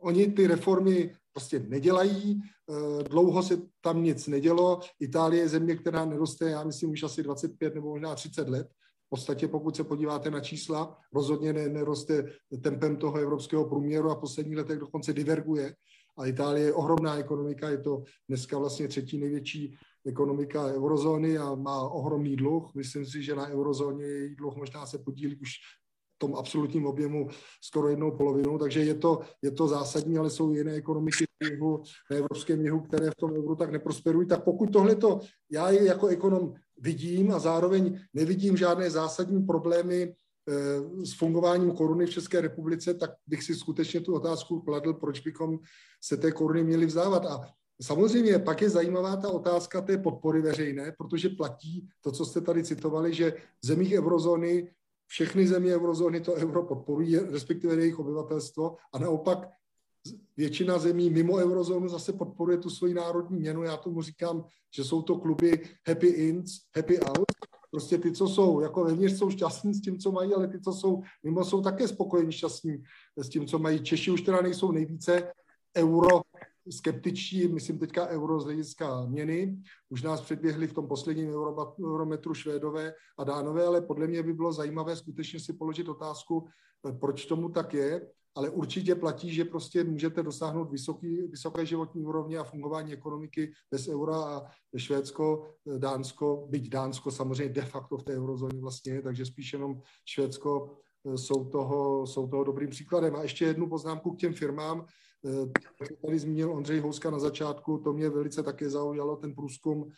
Oni ty reformy prostě nedělají, eh, dlouho se tam nic nedělo. Itálie je země, která neroste, já myslím, už asi 25 nebo možná 30 let. V podstatě, pokud se podíváte na čísla, rozhodně neroste tempem toho evropského průměru a v posledních letech dokonce diverguje. A Itálie je ohromná ekonomika, je to dneska vlastně třetí největší ekonomika eurozóny a má ohromný dluh. Myslím si, že na eurozóně její dluh možná se podílí už tom absolutním objemu skoro jednou polovinou, takže je to, je to zásadní, ale jsou jiné ekonomiky jihu, na evropském jihu, které v tom euru tak neprosperují. Tak pokud tohle to já jako ekonom vidím a zároveň nevidím žádné zásadní problémy s fungováním koruny v České republice, tak bych si skutečně tu otázku kladl, proč bychom se té koruny měli vzdávat. A Samozřejmě pak je zajímavá ta otázka té podpory veřejné, protože platí to, co jste tady citovali, že v zemích eurozóny všechny země eurozóny to euro podporují, respektive jejich obyvatelstvo, a naopak většina zemí mimo eurozónu zase podporuje tu svoji národní měnu. Já tomu říkám, že jsou to kluby happy ins, happy out. Prostě ty, co jsou jako vevnitř, jsou šťastní s tím, co mají, ale ty, co jsou mimo, jsou také spokojení, šťastní s tím, co mají. Češi už teda nejsou nejvíce euro skeptičtí, myslím teďka euro z hlediska měny. Už nás předběhli v tom posledním eurometru Švédové a Dánové, ale podle mě by bylo zajímavé skutečně si položit otázku, proč tomu tak je, ale určitě platí, že prostě můžete dosáhnout vysoký, vysoké životní úrovně a fungování ekonomiky bez eura a Švédsko, eh, Dánsko, byť Dánsko samozřejmě de facto v té eurozóně vlastně takže spíš jenom Švédsko eh, jsou toho, jsou toho dobrým příkladem. A ještě jednu poznámku k těm firmám. Jak tady zmínil Ondřej Houska na začátku, to mě velice také zaujalo, ten průzkum, eh,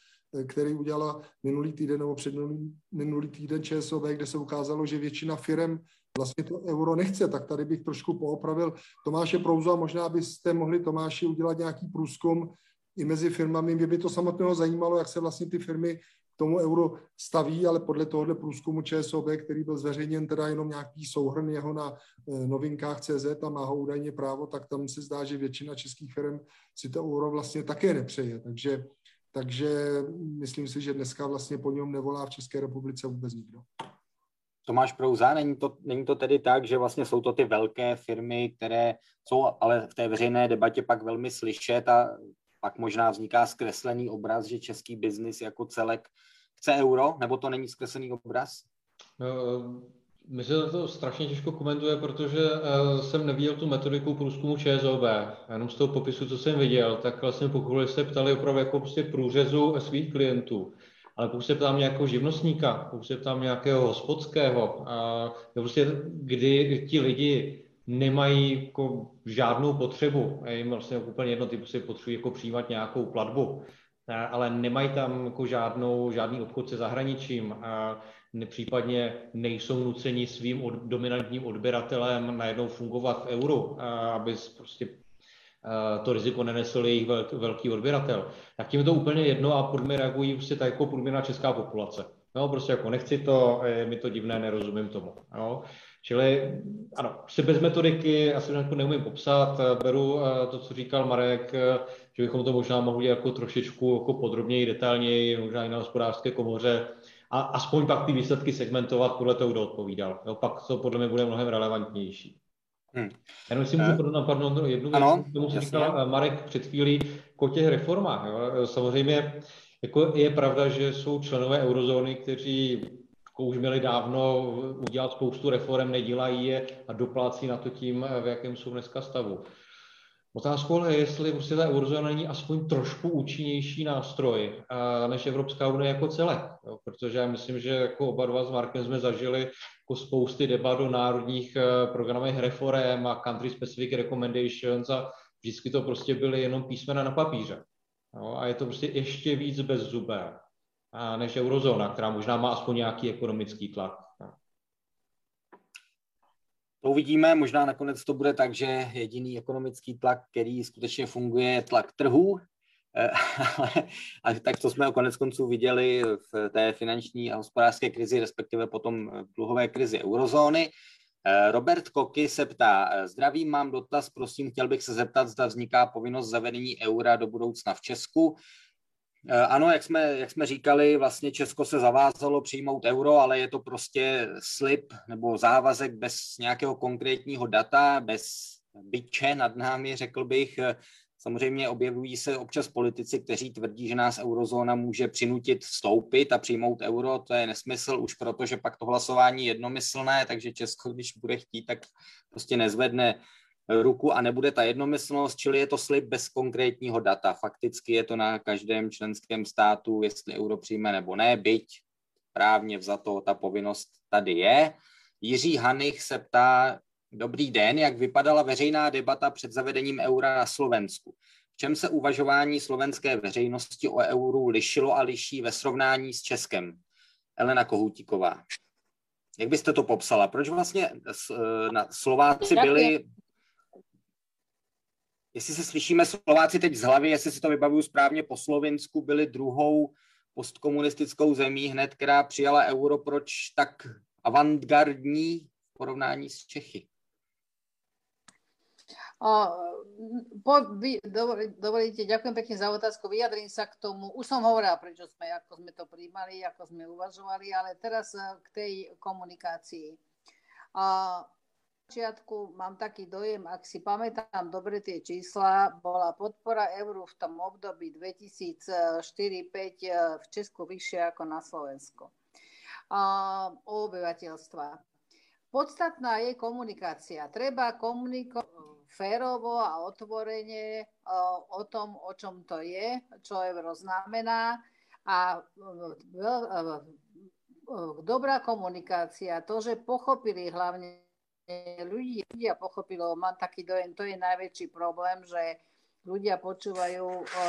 který udělala minulý týden nebo před minulý týden ČSOB, kde se ukázalo, že většina firm vlastně to euro nechce, tak tady bych trošku poopravil Tomáše Prouzu a možná byste mohli Tomáši udělat nějaký průzkum i mezi firmami. Mě by to samotného zajímalo, jak se vlastně ty firmy tomu euro staví, ale podle tohohle průzkumu ČSOB, který byl zveřejněn teda jenom nějaký souhrn jeho na eh, novinkách CZ a má ho údajně právo, tak tam se zdá, že většina českých firm si to euro vlastně také nepřeje. Takže, takže myslím si, že dneska vlastně po něm nevolá v České republice vůbec nikdo. Tomáš Prouza, není to, není to tedy tak, že vlastně jsou to ty velké firmy, které jsou ale v té veřejné debatě pak velmi slyšet a pak možná vzniká zkreslený obraz, že český biznis jako celek chce euro, nebo to není zkreslený obraz? No, my se to strašně těžko komentuje, protože uh, jsem neviděl tu metodiku průzkumu ČSOB. Jenom z toho popisu, co jsem viděl, tak vlastně pokud se ptali opravdu jako prostě průřezu svých klientů, ale pokud se ptám nějakého živnostníka, pokud se ptám nějakého hospodského, uh, prostě kdy ti lidi nemají jako žádnou potřebu, je jim vlastně úplně jedno, ty si potřebují jako přijímat nějakou platbu, ale nemají tam jako žádnou, žádný obchod se zahraničím a případně nejsou nuceni svým od, dominantním odběratelem najednou fungovat v euru, aby prostě to riziko nenesl jejich velký, odběratel. Tak tím je to úplně jedno a podle mě reagují prostě tak jako průměrná česká populace. No, prostě jako nechci to, je mi to divné, nerozumím tomu. No. Čili ano, si bez metodiky asi jako neumím popsat, beru to, co říkal Marek, že bychom to možná mohli jako trošičku jako podrobněji, detailněji, možná i na hospodářské komoře, a aspoň pak ty výsledky segmentovat podle toho, kdo odpovídal. Jo, pak to podle mě bude mnohem relevantnější. Hmm. Jenom si můžu uh, pardon, jednu věc, ano, tomu, co říkal Marek před chvílí, o těch reformách. Jo. Samozřejmě jako je pravda, že jsou členové eurozóny, kteří jako už měli dávno udělat spoustu reform, nedělají je a doplácí na to tím, v jakém jsou dneska stavu. Otázkou je, jestli ta eurozóna není aspoň trošku účinnější nástroj než Evropská unie jako celé. Protože já myslím, že jako oba dva s Markem jsme zažili jako spousty debat o národních eh, programech reform a country specific recommendations a vždycky to prostě byly jenom písmena na papíře. A je to prostě ještě víc bezzubé než eurozóna, která možná má aspoň nějaký ekonomický tlak. To uvidíme, možná nakonec to bude tak, že jediný ekonomický tlak, který skutečně funguje, je tlak trhů, eh, ale tak to jsme konec konců viděli v té finanční a hospodářské krizi, respektive potom dluhové krizi eurozóny. Robert Koky se ptá, zdravím, mám dotaz, prosím, chtěl bych se zeptat, zda vzniká povinnost zavedení eura do budoucna v Česku. Ano, jak jsme, jak jsme říkali, vlastně Česko se zavázalo přijmout euro, ale je to prostě slib nebo závazek bez nějakého konkrétního data, bez byče nad námi, řekl bych. Samozřejmě objevují se občas politici, kteří tvrdí, že nás eurozóna může přinutit vstoupit a přijmout euro. To je nesmysl už proto, že pak to hlasování je jednomyslné, takže Česko, když bude chtít, tak prostě nezvedne ruku a nebude ta jednomyslnost, čili je to slib bez konkrétního data. Fakticky je to na každém členském státu, jestli euro přijme nebo ne, byť právně vzato ta povinnost tady je. Jiří Hanich se ptá, Dobrý den, jak vypadala veřejná debata před zavedením eura na Slovensku? V čem se uvažování slovenské veřejnosti o euru lišilo a liší ve srovnání s Českem? Elena Kohoutíková. Jak byste to popsala? Proč vlastně na Slováci byli... Jestli se slyšíme Slováci teď z hlavy, jestli si to vybavuju správně, po Slovensku byli druhou postkomunistickou zemí hned, která přijala euro, proč tak avantgardní v porovnání s Čechy? Po, vy, dovolíte, ďakujem pekne za otázku, vyjadrím sa k tomu. Už som hovorila, prečo sme, ako sme to príjmali, ako sme uvažovali, ale teraz eh, k tej komunikácii. A začiatku mám taký dojem, ak si pamätám dobre tie čísla, bola podpora euru v tom období 2004-2005 eh, v Česku vyššia ako na Slovensku. A, o obyvateľstva. Podstatná je komunikácia. Treba komunikovať férovo a otvorene o tom, o čom to je, čo euro znamená a dobrá komunikácia, to, že pochopili hlavne ľudí, ľudia pochopilo, mám taký dojem, to je najväčší problém, že ľudia počúvajú o,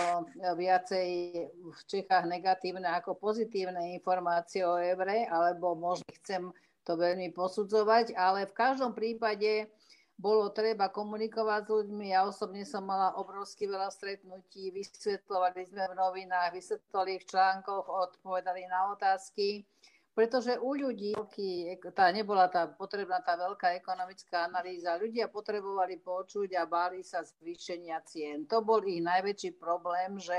viacej v Čechách negatívne ako pozitívne informácie o evre, alebo možno chcem to veľmi posudzovať, ale v každom prípade bolo treba komunikovať s ľuďmi. Ja osobne som mala obrovsky veľa stretnutí, vysvetlovali sme v novinách, vysvetlovali v článkoch, odpovedali na otázky, pretože u ľudí tá, nebola tá potrebná tá veľká ekonomická analýza. Ľudia potrebovali počuť a báli sa zvýšenia cien. To bol ich najväčší problém, že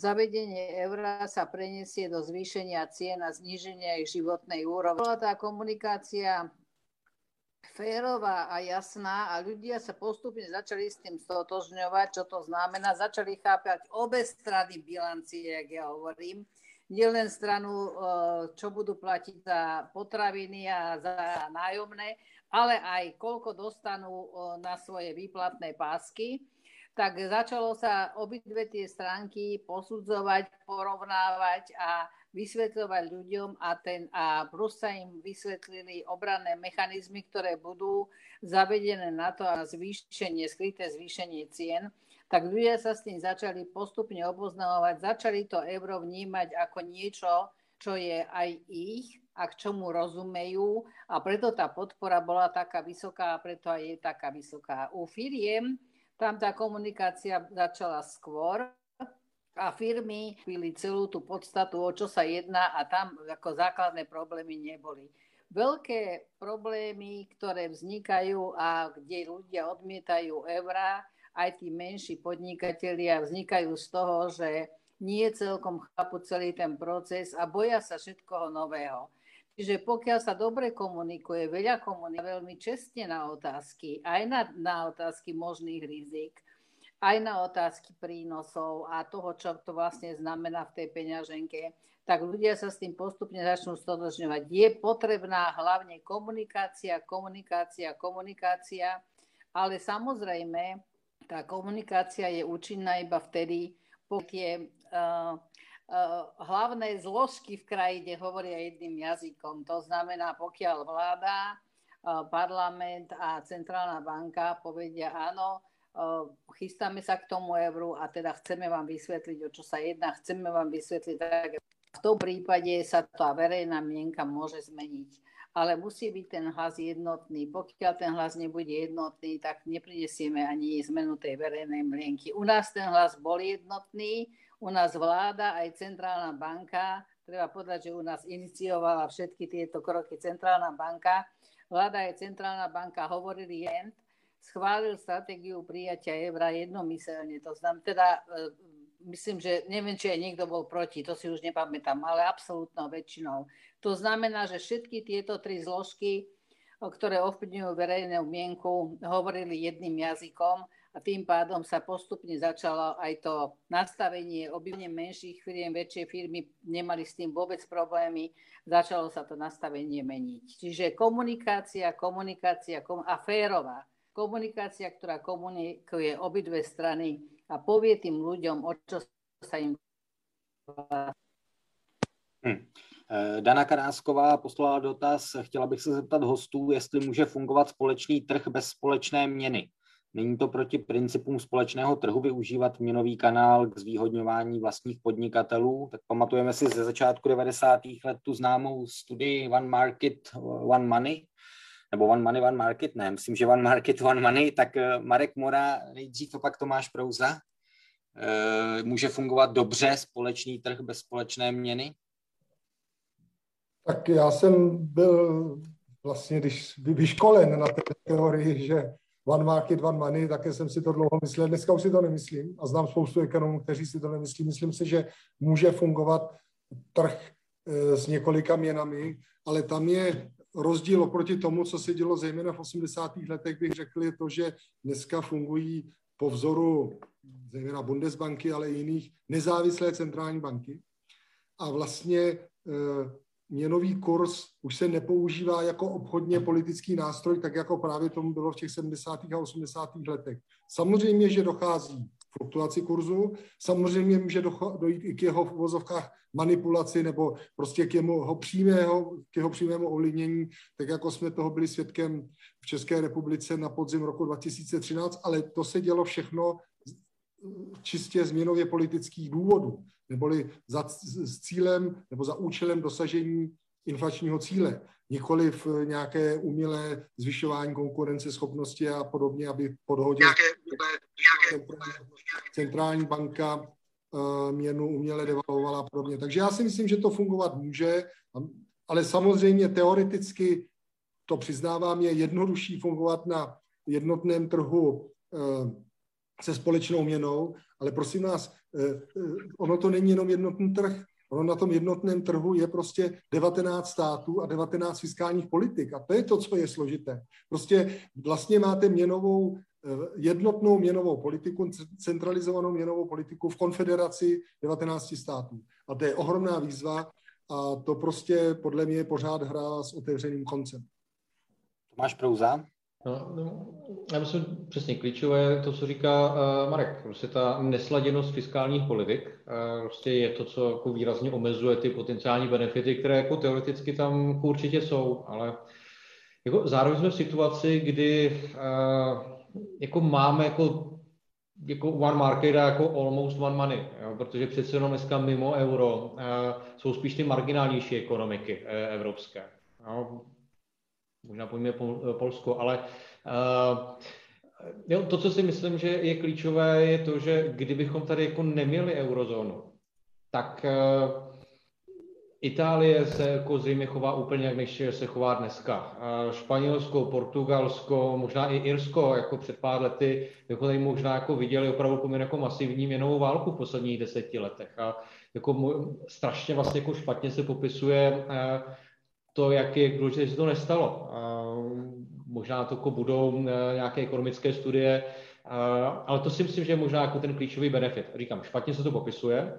zavedenie eura sa preniesie do zvýšenia cien a zníženia ich životnej úrovne. Bola tá komunikácia férová a jasná a ľudia sa postupne začali s tým stotožňovať, čo to znamená, začali chápať obe strany bilancie, jak ja hovorím, nielen stranu, čo budú platiť za potraviny a za nájomné, ale aj koľko dostanú na svoje výplatné pásky. Tak začalo sa obidve tie stránky posudzovať, porovnávať a vysvetľovať ľuďom a, ten, a plus sa im vysvetlili obranné mechanizmy, ktoré budú zavedené na to a zvýšenie, skryté zvýšenie cien, tak ľudia sa s tým začali postupne oboznamovať, začali to euro vnímať ako niečo, čo je aj ich a k čomu rozumejú a preto tá podpora bola taká vysoká a preto aj je taká vysoká. U firiem tam tá komunikácia začala skôr a firmy pili celú tú podstatu, o čo sa jedná a tam ako základné problémy neboli. Veľké problémy, ktoré vznikajú a kde ľudia odmietajú eurá, aj tí menší podnikatelia vznikajú z toho, že nie celkom chápu celý ten proces a boja sa všetkoho nového. Čiže pokiaľ sa dobre komunikuje, veľa komunikuje veľmi čestne na otázky, aj na, na otázky možných rizik, aj na otázky prínosov a toho, čo to vlastne znamená v tej peňaženke, tak ľudia sa s tým postupne začnú stotožňovať. Je potrebná hlavne komunikácia, komunikácia, komunikácia, ale samozrejme tá komunikácia je účinná iba vtedy, pokiaľ uh, Eh, hlavné zložky v krajine hovoria jedným jazykom. To znamená, pokiaľ vláda, eh, parlament a centrálna banka povedia áno, eh, chystáme sa k tomu euru a teda chceme vám vysvetliť, o čo sa jedná, chceme vám vysvetliť tak. V tom prípade sa tá verejná mienka môže zmeniť. Ale musí byť ten hlas jednotný. Pokiaľ ten hlas nebude jednotný, tak neprinesieme ani zmenu tej verejnej mienky. U nás ten hlas bol jednotný, u nás vláda aj centrálna banka, treba povedať, že u nás iniciovala všetky tieto kroky centrálna banka vláda aj centrálna banka hovorili jen, schválil stratégiu prijatia eura jednomyselne. To znamená, teda e, myslím, že neviem, či aj niekto bol proti, to si už nepamätám, ale absolútnou väčšinou. To znamená, že všetky tieto tri zložky, ktoré ovplyvňujú verejnú mienku, hovorili jedným jazykom a tým pádom sa postupne začalo aj to nastavenie objemne menších firiem, väčšie firmy nemali s tým vôbec problémy, začalo sa to nastavenie meniť. Čiže komunikácia, komunikácia kom- a férová komunikácia, ktorá komunikuje obidve strany a povie tým ľuďom, o čo sa im Hmm. Dana Karásková poslala dotaz, chtěla bych se zeptat hostů, jestli může fungovat společný trh bez společné měny. Není to proti principům společného trhu využívat měnový kanál k zvýhodňování vlastních podnikatelů? Tak pamatujeme si ze začátku 90. let tu známou studii One Market, One Money, nebo One Money, One Market, ne, myslím, že One Market, One Money, tak eh, Marek Mora nejdřív a pak Tomáš Prouza. Eh, může fungovat dobře společný trh bez společné měny? Tak já jsem byl vlastně, když vyškolen na té teorii, že one market, one money, také jsem si to dlouho myslel. Dneska už si to nemyslím a znám spoustu ekonomů, kteří si to nemyslí. Myslím si, že může fungovat trh eh, s několika měnami, ale tam je rozdíl oproti tomu, co se dělo zejména v 80. letech, bych řekl, je to, že dneska fungují po vzoru zejména Bundesbanky, ale i jiných nezávislé centrální banky. A vlastně e, měnový kurz už se nepoužívá jako obchodně politický nástroj, tak jako právě tomu bylo v těch 70. a 80. letech. Samozřejmě, že dochází fluktuaci kurzu. Samozřejmě může dojít i k jeho v uvozovkách manipulaci nebo prostě k jeho, přímého, k jeho přímému ovlivnění, tak jako jsme toho byli svědkem v České republice na podzim roku 2013, ale to se dělo všechno čistě změnově politických důvodů, neboli za, s cílem nebo za účelem dosažení inflačního cíle, nikoli v nějaké umělé zvyšování konkurenceschopnosti a podobně, aby po dohodě nějaké, nějaké, centrální banka uh, měnu uměle devalvovala a podobně. Takže já si myslím, že to fungovat může, ale samozřejmě teoreticky to přiznávám, je jednodušší fungovat na jednotném trhu uh, se společnou měnou, ale prosím nás, uh, ono to není jenom jednotný trh, Ono na tom jednotném trhu je prostě 19 států a 19 fiskálních politik. A to je to, co je složité. Prostě vlastně máte měnovou, eh, jednotnou měnovou politiku, centralizovanou měnovou politiku v konfederaci 19 států. A to je ohromná výzva a to prostě podle mě je pořád hra s otevřeným koncem. Tomáš Prouza? No, no, já myslím, přesně klíčové to, co říká uh, Marek. Prostě ta nesladěnost fiskálních politik uh, prostě je to, co jako výrazně omezuje ty potenciální benefity, které jako teoreticky tam určitě jsou, ale jako zároveň jsme v situaci, kdy uh, jako máme jako jako one market a jako almost one money, jo, protože přece jenom dneska mimo euro uh, jsou spíš ty marginálnější ekonomiky uh, evropské. Jo možná pojmě Pol, eh, Polsko, ale uh, jo, to, co si myslím, že je klíčové, je to, že kdybychom tady jako neměli eurozónu, tak uh, Itálie se jako zřejmě chová úplně jak než se chová dneska. Španělsko, Portugalsko, možná i Irsko, jako před pár lety, jako tady možná jako viděli opravdu poměrně jako masivní měnovou válku v posledních deseti letech. A jako strašně vlastně jako špatně se popisuje to, jak je důležité, že se to nestalo. Možná to jako budou e, nějaké ekonomické studie, ale to si myslím, že je možná jako ten klíčový benefit. Říkám, špatně se to popisuje,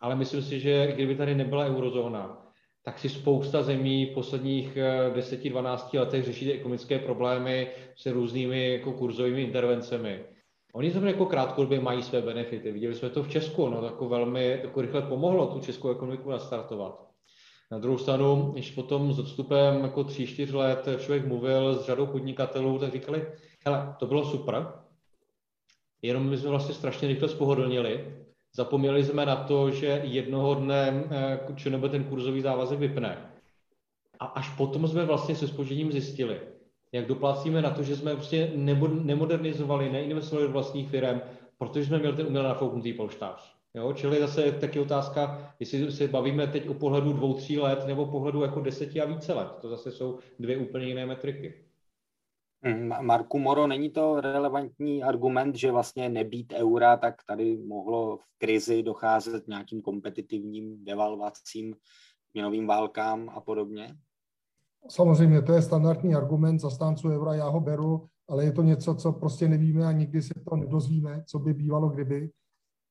ale myslím si, že kdyby tady nebyla eurozóna, tak si spousta zemí v posledních 10-12 e, letech řeší ekonomické problémy se různými jako kurzovými intervencemi. Oni samozřejmě jako krátkodobě mají své benefity. Viděli jsme to v Česku, no, jako velmi jako rychle pomohlo tu českou ekonomiku nastartovat. Na druhou stranu, když potom s odstupem jako tří, čtyř let člověk mluvil s řadou podnikatelů, tak říkali, hele, to bylo super, jenom my jsme vlastně strašně rychle spohodlnili, zapomněli jsme na to, že jednoho dne eh, nebo ten kurzový závazek vypne. A až potom jsme vlastně se spožením zjistili, jak doplácíme na to, že jsme prostě nemodernizovali, neinvestovali do vlastních firm, protože jsme měli ten uměle nafouknutý polštář. Jo, čili zase taky otázka, jestli se bavíme teď o pohledu dvou, tří let nebo pohledu jako deseti a více let. To zase jsou dvě úplně jiné metriky. Hmm, Marku Moro, není to relevantní argument, že vlastně nebýt eura, tak tady mohlo v krizi docházet nějakým kompetitivním devalvacím, měnovým válkám a podobně? Samozřejmě, to je standardní argument zastánců eura, já ho beru, ale je to něco, co prostě nevíme a nikdy se to nedozvíme, co by bývalo kdyby.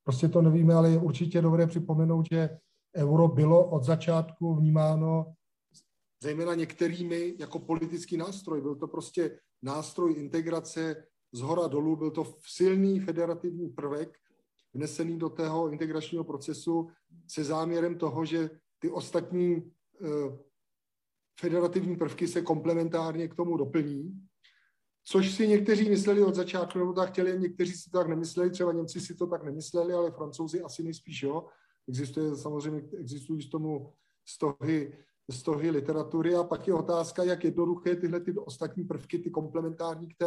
Prostě to nevíme, ale je určitě dobré připomenout, že euro bylo od začátku vnímáno zejména některými jako politický nástroj. Byl to prostě nástroj integrace z hora dolů, byl to silný federativní prvek, vnesený do tého integračního procesu se záměrem toho, že ty ostatní eh, federativní prvky se komplementárně k tomu doplní, což si někteří mysleli od začátku, nebo tak chtěli, někteří si to tak nemysleli, třeba Němci si to tak nemysleli, ale Francouzi asi nejspíš jo. Existuje samozřejmě, existují z tomu stohy, stohy literatury a pak je otázka, jak jednoduché tyhle ty ostatní prvky, ty komplementární k té,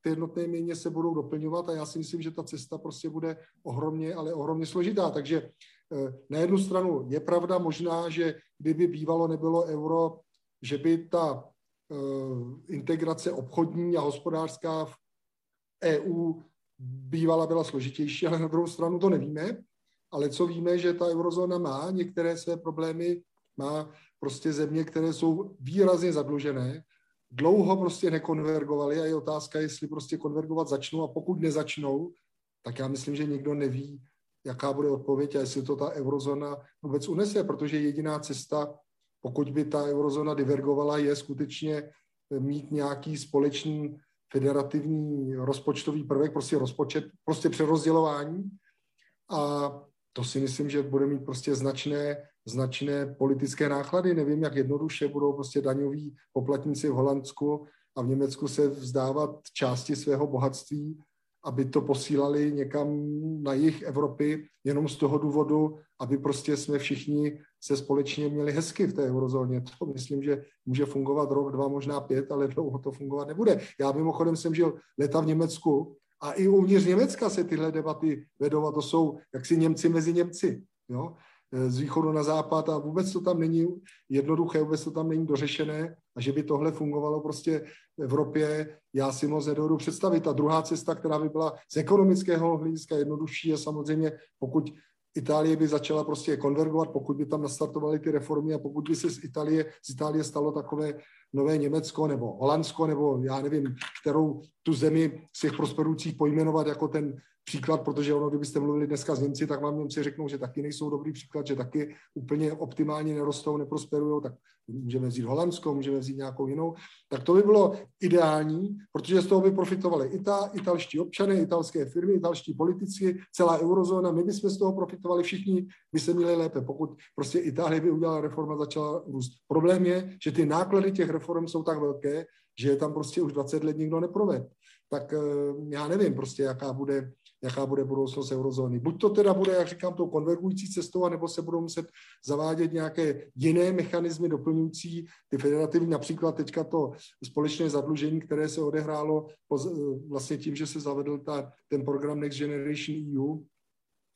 té jednotné měně se budou doplňovat a já si myslím, že ta cesta prostě bude ohromně, ale ohromně složitá. Takže eh, na jednu stranu je pravda možná, že kdyby bývalo nebylo euro, že by ta eh, integrace obchodní a hospodářská v EU bývala byla složitější, ale na druhou stranu to nevíme. Ale co víme, že ta eurozóna má některé své problémy, má prostě země, které jsou výrazně zadlužené, dlouho prostě nekonvergovaly a je otázka, jestli prostě konvergovat začnou a pokud nezačnou, tak já myslím, že nikdo neví, jaká bude odpověď a jestli to ta eurozóna vůbec unese, protože jediná cesta pokud by ta eurozóna divergovala, je skutečně mít nějaký společný federativní rozpočtový prvek, prostě rozpočet, prostě přerozdělování. A to si myslím, že bude mít prostě značné, značné politické náklady. Nevím, jak jednoduše budou prostě daňoví poplatníci v Holandsku a v Německu se vzdávat části svého bohatství aby to posílali někam na jih Evropy jenom z toho důvodu, aby prostě jsme všichni se společně měli hezky v té eurozóně. To myslím, že může fungovat rok, dva, možná pět, ale dlouho to fungovat nebude. Já mimochodem jsem žil leta v Německu a i uvnitř Německa se tyhle debaty vedou a to jsou jaksi Němci mezi Němci. Jo? Z východu na západ a vůbec to tam není jednoduché, vůbec to tam není dořešené a že by tohle fungovalo prostě v Evropě, já si moc nedovedu představit. A druhá cesta, která by byla z ekonomického hlediska jednodušší, je samozřejmě, pokud Itálie by začala prostě konvergovat, pokud by tam nastartovaly ty reformy a pokud by se z Itálie, z Itálie stalo takové nové Německo nebo Holandsko nebo já nevím, kterou tu zemi z těch prosperujících pojmenovat jako ten příklad, protože ono, kdybyste mluvili dneska s Němci, tak vám Němci řeknou, že taky nejsou dobrý příklad, že taky úplně optimálně nerostou, neprosperují, tak můžeme vzít Holandsko, můžeme vzít nějakou jinou, tak to by bylo ideální, protože z toho by profitovali i ta, italští občany, italské firmy, italští politici, celá eurozóna, my bychom z toho profitovali, všichni by se měli lépe, pokud prostě Itálie by udělala reforma, začala růst. Problém je, že ty náklady těch reform jsou tak velké, že je tam prostě už 20 let nikdo neproved. Tak eh, já nevím prostě, jaká bude, jaká bude budoucnost eurozóny. Buď to teda bude, jak říkám, tou konvergující cestou, anebo se budou muset zavádět nějaké jiné mechanismy doplňující ty federativní, například teďka to společné zadlužení, které se odehrálo vlastně tím, že se zavedl ta, ten program Next Generation EU,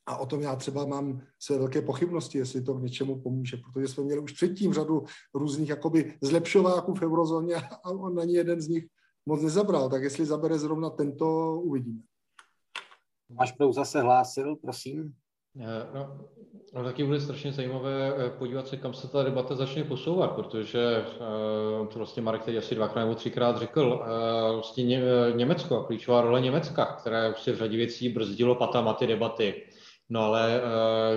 a o tom já třeba mám své velké pochybnosti, jestli to k něčemu pomůže, protože jsme měli už předtím řadu různých jakoby zlepšováků v eurozóně a on na ní jeden z nich moc nezabral, tak jestli zabere zrovna tento, uvidíme. Tomáš Prou zase hlásil, prosím. Eh, no, no, taky bude strašně zajímavé eh, podívat se, kam se ta debata začne posouvat, protože uh, to vlastně Marek teď asi dvakrát nebo třikrát řekl, vlastně ně, Německo, klíčová role Německa, které prostě v řadě věcí brzdilo patama ty debaty. No ale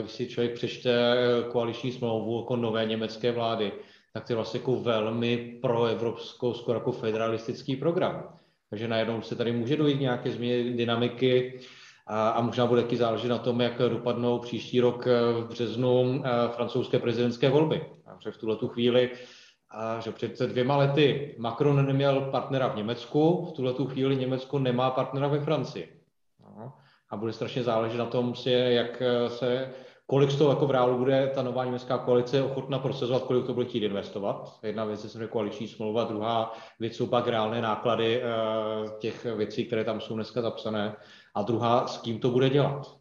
když si člověk přečte koaliční smlouvu jako nové německé vlády, tak to je vlastně jako velmi proevropskou, skoro jako federalistický program. Takže najednou se tady může dojít nějaké změny dynamiky, a, a možná bude taky záležet na tom, jak dopadnou příští rok eh, v březnu eh, francouzské prezidentské volby. Protože v tuhle tu chvíli, a že před dvěma lety Macron neměl partnera v Německu, v tuhle tu chvíli Německo nemá partnera ve Francii. No. A bude strašně záležet na tom, jak eh, se, kolik z toho jako v reálu bude ta nová německá koalice ochotna procesovat, kolik to bude chtít investovat. Jedna věc je koaliční smlouva, druhá věc jsou pak reálné náklady těch věcí, které tam jsou dneska zapsané a druhá, s kým to bude dělat.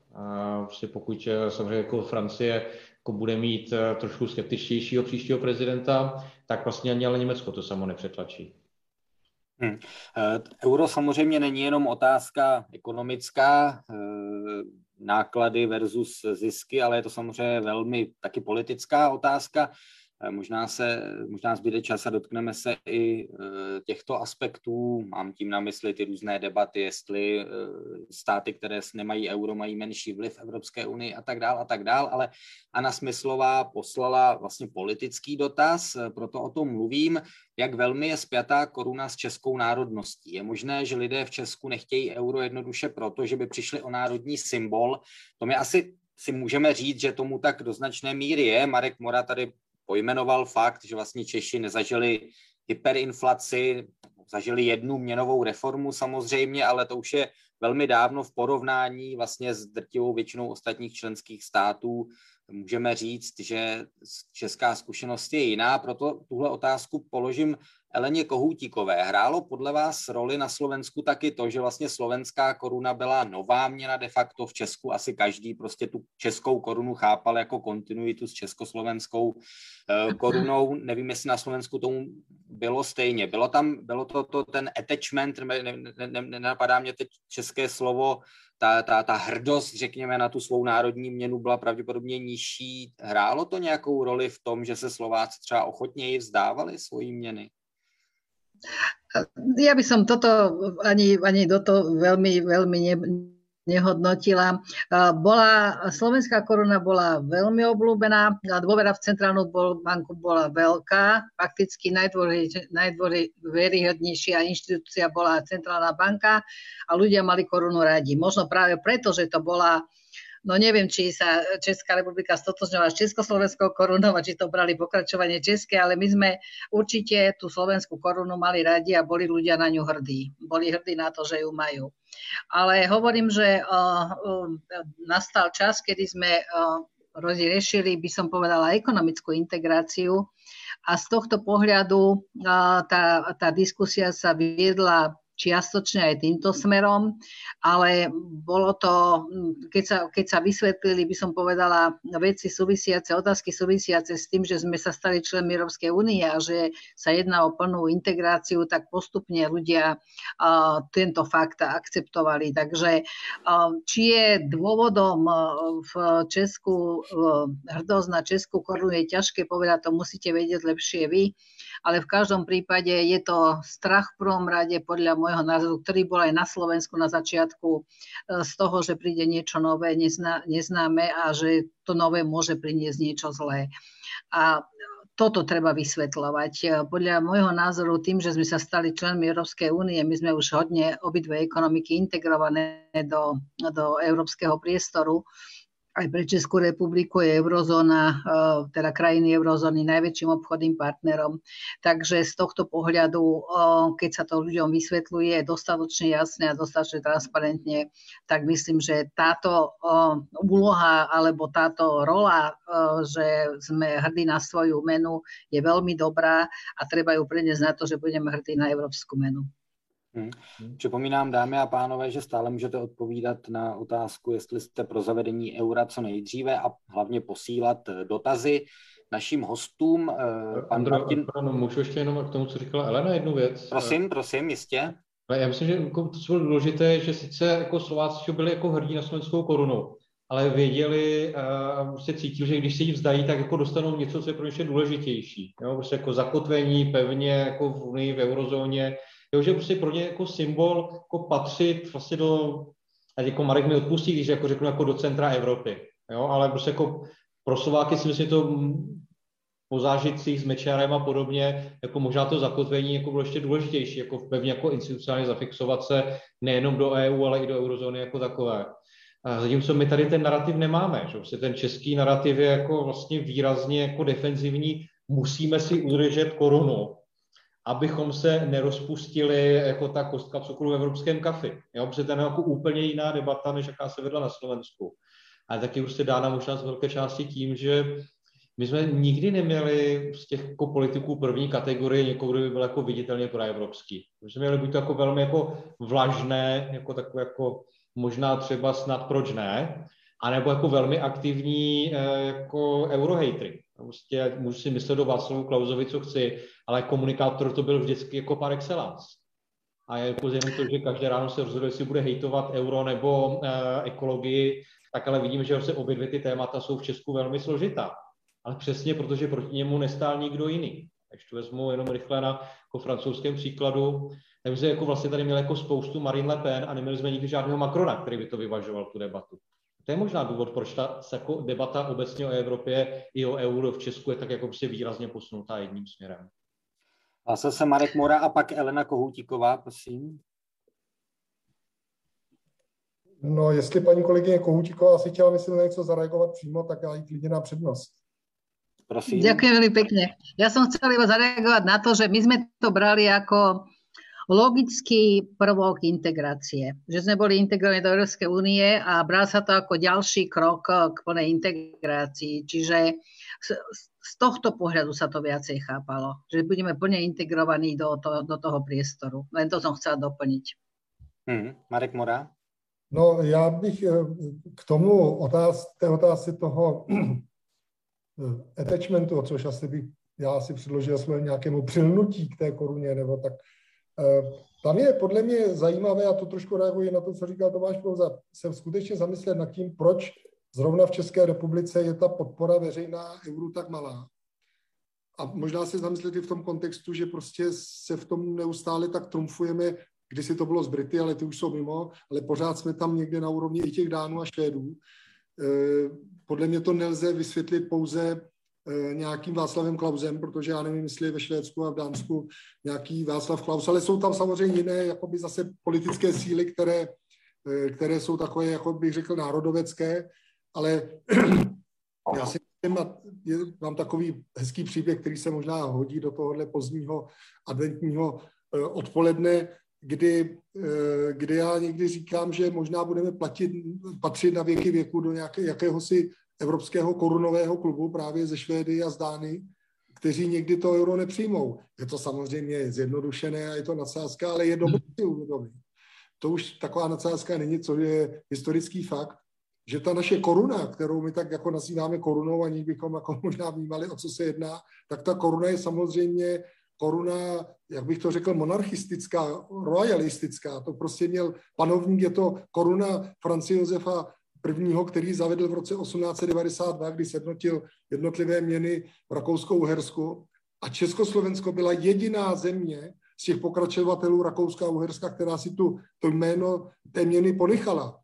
Prostě pokud samozřejmě jako Francie jako bude mít trošku skeptičtějšího příštího prezidenta, tak vlastně ani ale Německo to samo nepřetlačí. Hmm. Euro samozřejmě není jenom otázka ekonomická, náklady versus zisky, ale je to samozřejmě velmi taky politická otázka. Eh, možná, se, možná zbyde čas a dotkneme se i eh, těchto aspektů. Mám tím na mysli ty různé debaty, jestli eh, státy, které nemají euro, mají menší vliv v Evropské unii a tak dál a tak dál, ale Anna Smyslová poslala vlastně politický dotaz, proto o tom mluvím, jak velmi je spjatá koruna s českou národností. Je možné, že lidé v Česku nechtějí euro jednoduše proto, že by přišli o národní symbol. To mi asi si můžeme říct, že tomu tak do značné míry je. Marek Mora tady pojmenoval fakt, že vlastně Češi nezažili hyperinflaci, zažili jednu měnovou reformu samozřejmě, ale to už je velmi dávno v porovnání vlastně s drtivou většinou ostatních členských států. Můžeme říct, že česká zkušenost je jiná, proto tuhle otázku položím Eleně Kohoutíkové. Hrálo podle vás roli na Slovensku taky to, že vlastně slovenská koruna byla nová měna de facto v Česku. Asi každý prostě tu českou korunu chápal jako kontinuitu s československou uh, korunou. Nevím, jestli na Slovensku tomu bylo stejně. Bylo tam, bylo to, to ten attachment, ne, ne, ne, nenapadá mě teď české slovo, ta, ta, ta hrdost, řekněme, na tu svou národní měnu byla pravděpodobně nižší. Hrálo to nějakou roli v tom, že se Slováci třeba ochotněji vzdávali svojí měny? Ja by som toto ani, ani do toho veľmi, veľmi ne, nehodnotila. Bola, slovenská koruna bola veľmi obľúbená, dôvera v centrálnu banku bola veľká, fakticky najdôveryhodnejšia inštitúcia bola centrálna banka a ľudia mali korunu radi. Možno práve preto, že to bola No neviem, či sa Česká republika stotožňovala s Československou korunou a či to brali pokračovanie České, ale my sme určite tú slovenskú korunu mali radi a boli ľudia na ňu hrdí. Boli hrdí na to, že ju majú. Ale hovorím, že uh, uh, nastal čas, kedy sme uh, rozriešili, by som povedala, ekonomickú integráciu a z tohto pohľadu tá, tá diskusia sa viedla čiastočne aj týmto smerom, ale bolo to, keď sa, keď sa vysvetlili, by som povedala, veci súvisiace, otázky súvisiace s tým, že sme sa stali členmi Európskej únie a že sa jedná o plnú integráciu, tak postupne ľudia uh, tento fakt akceptovali. Takže uh, či je dôvodom v Česku uh, hrdosť na Českú korunu je ťažké povedať, to musíte vedieť lepšie vy ale v každom prípade je to strach v prvom rade podľa môjho názoru, ktorý bol aj na Slovensku na začiatku e, z toho, že príde niečo nové, nezná, neznáme a že to nové môže priniesť niečo zlé. A toto treba vysvetľovať. E, podľa môjho názoru, tým, že sme sa stali členmi Európskej únie, my sme už hodne obidve ekonomiky integrované do, do európskeho priestoru, aj pre Českú republiku je eurozóna, e, teda krajiny eurozóny najväčším obchodným partnerom. Takže z tohto pohľadu, e, keď sa to ľuďom vysvetľuje dostatočne jasne a dostatočne transparentne, tak myslím, že táto e, úloha alebo táto rola, že sme hrdí na svoju menu, je veľmi dobrá a treba ju preniesť na to, že budeme hrdí na európsku menu. Hmm. Připomínám, dámy a pánové, že stále můžete odpovídat na otázku, jestli jste pro zavedení eura co nejdříve a hlavně posílat eh, dotazy našim hostům. Eh, pan Andro, Martin... Ano, můžu ještě jenom k tomu, co říkala Elena, jednu věc. Prosím, prosím, jistě. Já myslím, že jako to, co bylo důležité, že sice jako Slováci byli jako hrdí na slovenskou korunu, ale věděli a prostě cítili, že když se jí vzdají, tak jako dostanou něco, co je pro ně důležitější. Jo? Prostě jako zakotvení pevně jako v Unii, v eurozóně, Jo, že prostě pro ně jako symbol jako patřit vlastně do, a jako Marek mi odpustí, když jako řeknu jako do centra Evropy, jo, ale prostě jako pro Slováky si myslím, že to po zážitcích s Mečarem a podobně, jako možná to zakotvení jako bylo ještě důležitější, jako pevně jako institucionálně zafixovat se nejenom do EU, ale i do eurozóny jako takové. A zatímco my tady ten narrativ nemáme, že vlastně ten český narrativ je jako vlastně výrazně jako defenzivní, musíme si udržet korunu, abychom se nerozpustili jako ta kostka cukru v evropském kafi. Jo, protože to je jako úplně jiná debata, než jaká se vedla na Slovensku. A taky už se dána možná z velké části tím, že my jsme nikdy neměli z těch jako politiků první kategorie někoho, kdo by byl jako viditelně proevropský. My jsme měli být to jako velmi jako vlažné, jako takové jako možná třeba snad proč ne, anebo jako velmi aktivní eh, jako eurohatery. Prostě můžu si myslet do Václavu Klauzovi, co chci, ale komunikátor to byl vždycky jako par excellence. A je jako to, že každé ráno se rozhoduje, jestli bude hejtovat euro nebo e, ekologii, tak ale vidím, že se obě dvě ty témata jsou v Česku velmi složitá. Ale přesně protože proti němu nestál nikdo jiný. Když to vezmu jenom rychle na jako francouzském příkladu, tak jsme jako vlastně tady měli jako spoustu Marine Le Pen a neměli jsme nikdy žádného Macrona, který by to vyvažoval, tu debatu. To je možná důvod, proč ta jako debata obecně o Evropě i o euro v Česku je tak jako prostě výrazně posunutá jedním směrem. Hlásil se Marek Mora a pak Elena Kohoutíková, prosím. No, jestli paní kolegyně Kohoutíková si chtěla, myslím, na něco zareagovat přímo, tak já jí klidně na přednost. Prosím. Ďakujem veľmi pekne. Ja som chcela iba zareagovať na to, že my sme to brali ako logický prvok integrácie. Že sme boli integrovaní do Európskej únie a bral sa to ako ďalší krok k plnej integrácii. Čiže z tohto pohľadu sa to viacej chápalo, že budeme plne integrovaní do, to, do toho priestoru. Len to som chcela doplniť. Hmm. Marek Mora? No, já bych eh, k tomu otáz, té otázce toho eh, attachmentu, což asi bych já si předložil svoje nějakému přilnutí k té koruně, nebo tak eh, tam je podle mě zajímavé, a to trošku reaguje na to, co říkal Tomáš Prouza, jsem skutečně zamyslet nad tím, proč Zrovna v České republice je ta podpora veřejná euru tak malá. A možná se zamyslet i v tom kontextu, že prostě se v tom neustále tak trumfujeme, kdysi to bylo z Brity, ale ty už jsou mimo, ale pořád jsme tam někde na úrovni i těch Dánů a Švédů. E, podle mě to nelze vysvětlit pouze nějakým Václavem Klausem, protože já nevím, jestli je ve Švédsku a v Dánsku nějaký Václav Klaus, ale jsou tam samozřejmě jiné jakoby zase politické síly, které, e, které jsou takové, jako bych řekl, národovecké, ale já si mám takový hezký příběh, který se možná hodí do tohohle pozdního adventního eh, odpoledne, kdy, eh, kdy já někdy říkám, že možná budeme platit, patřit na věky věku do nějaké, jakéhosi evropského korunového klubu právě ze Švédy a z Dány, kteří někdy to euro nepřijmou. Je to samozřejmě zjednodušené a je to nadsázka, ale je dobré si uvědomit. To už taková nadsázka není, co je historický fakt, že ta naše koruna, kterou my tak jako nazýváme korunou, aniž bychom jako možná vnímali, o co se jedná, tak ta koruna je samozřejmě koruna, jak bych to řekl, monarchistická, royalistická. To prostě měl panovník, je to koruna Francie Josefa prvního, který zavedl v roce 1892, kdy sjednotil jednotlivé měny v Rakouskou-Uhersku. A Československo byla jediná země z těch pokračovatelů Rakouska a Uherska, která si tu to jméno té měny ponechala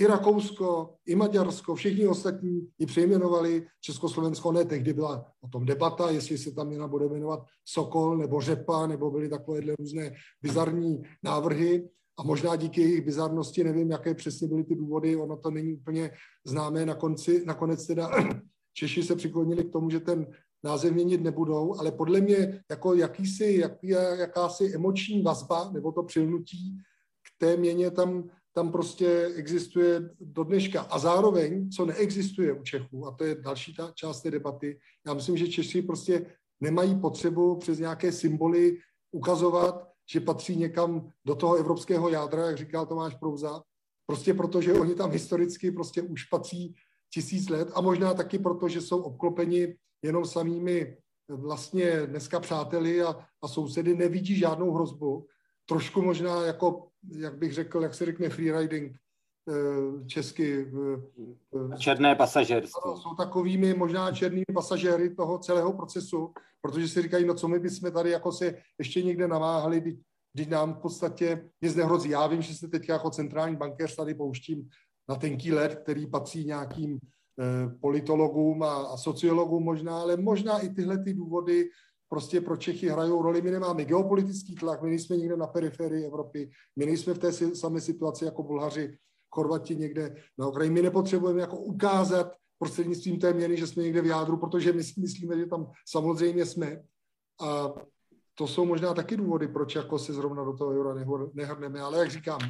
i Rakousko, i Maďarsko, všichni ostatní ji přejmenovali Československo. Ne, tehdy byla o tom debata, jestli se tam měna bude jmenovat Sokol nebo Řepa, nebo byly takovéhle různé bizarní návrhy. A možná díky jejich bizarnosti, nevím, jaké přesně byly ty důvody, ono to není úplně známé. Na konci, nakonec teda Češi se přiklonili k tomu, že ten název měnit nebudou, ale podle mě jako jakýsi, jaký, jakási emoční vazba nebo to přilnutí k té měně tam tam prostě existuje do dneška. A zároveň, co neexistuje u Čechů, a to je další ta část té debaty, já myslím, že Češi prostě nemají potřebu přes nějaké symboly ukazovat, že patří někam do toho evropského jádra, jak říkal Tomáš Prouza, prostě protože oni tam historicky prostě už patří tisíc let a možná taky proto, že jsou obklopeni jenom samými vlastně dneska přáteli a, a sousedy, nevidí žádnou hrozbu. Trošku možná jako jak bych řekl, jak se řekne freeriding eh, česky. Černé pasažérství. Jsou takovými možná černými pasažéry toho celého procesu, protože si říkají, no co my bychom tady jako se ještě někde namáhali, když nám v podstatě nic nehrozí. Já vím, že se teď jako centrální bankéř tady pouštím na tenký let, který patří nějakým eh, politologům a, a sociologům možná, ale možná i tyhle ty důvody prostě pro Čechy hrajou roli. My nemáme geopolitický tlak, my nejsme někde na periferii Evropy, my nejsme v té samé situaci jako Bulhaři, Chorvati někde na okraji. My nepotřebujeme jako ukázat prostřednictvím té měny, že jsme někde v jádru, protože my si myslíme, že tam samozřejmě jsme. A to jsou možná taky důvody, proč jako se zrovna do toho eura nehrneme. Ale jak říkám,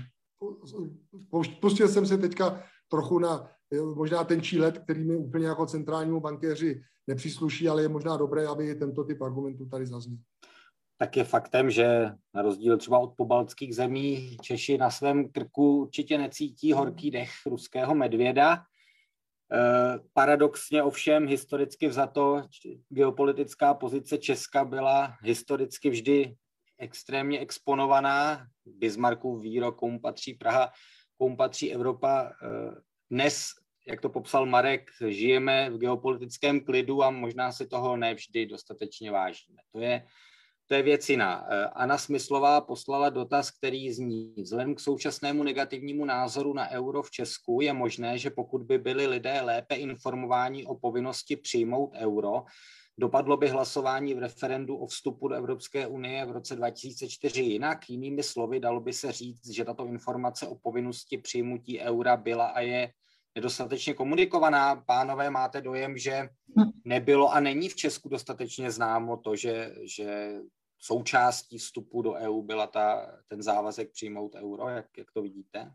pustil jsem se teďka trochu na možná ten let, který mi úplně jako centrálnímu bankéři nepřísluší, ale je možná dobré, aby tento typ argumentů tady zazněl. Tak je faktem, že na rozdíl třeba od pobaltských zemí Češi na svém krku určitě necítí horký dech ruského medvěda. Paradoxně ovšem historicky vzato geopolitická pozice Česka byla historicky vždy extrémně exponovaná. Bismarckův výrok, komu patří Praha, komu patří Evropa. Dnes, jak to popsal Marek, žijeme v geopolitickém klidu a možná si toho nevždy dostatečně vážíme. To je to je věc jiná. Eh, Anna Smyslová poslala dotaz, který zní, vzhledem k současnému negativnímu názoru na euro v Česku je možné, že pokud by byli lidé lépe informováni o povinnosti přijmout euro, dopadlo by hlasování v referendu o vstupu do Evropské unie v roce 2004 jinak. Jinými slovy, dalo by se říct, že tato informace o povinnosti přijmutí eura byla a je nedostatečně komunikovaná. Pánové, máte dojem, že nebylo a není v Česku dostatečně známo to, že, že součástí vstupu do EU byla ta, ten závazek přijmout euro, jak, jak to vidíte?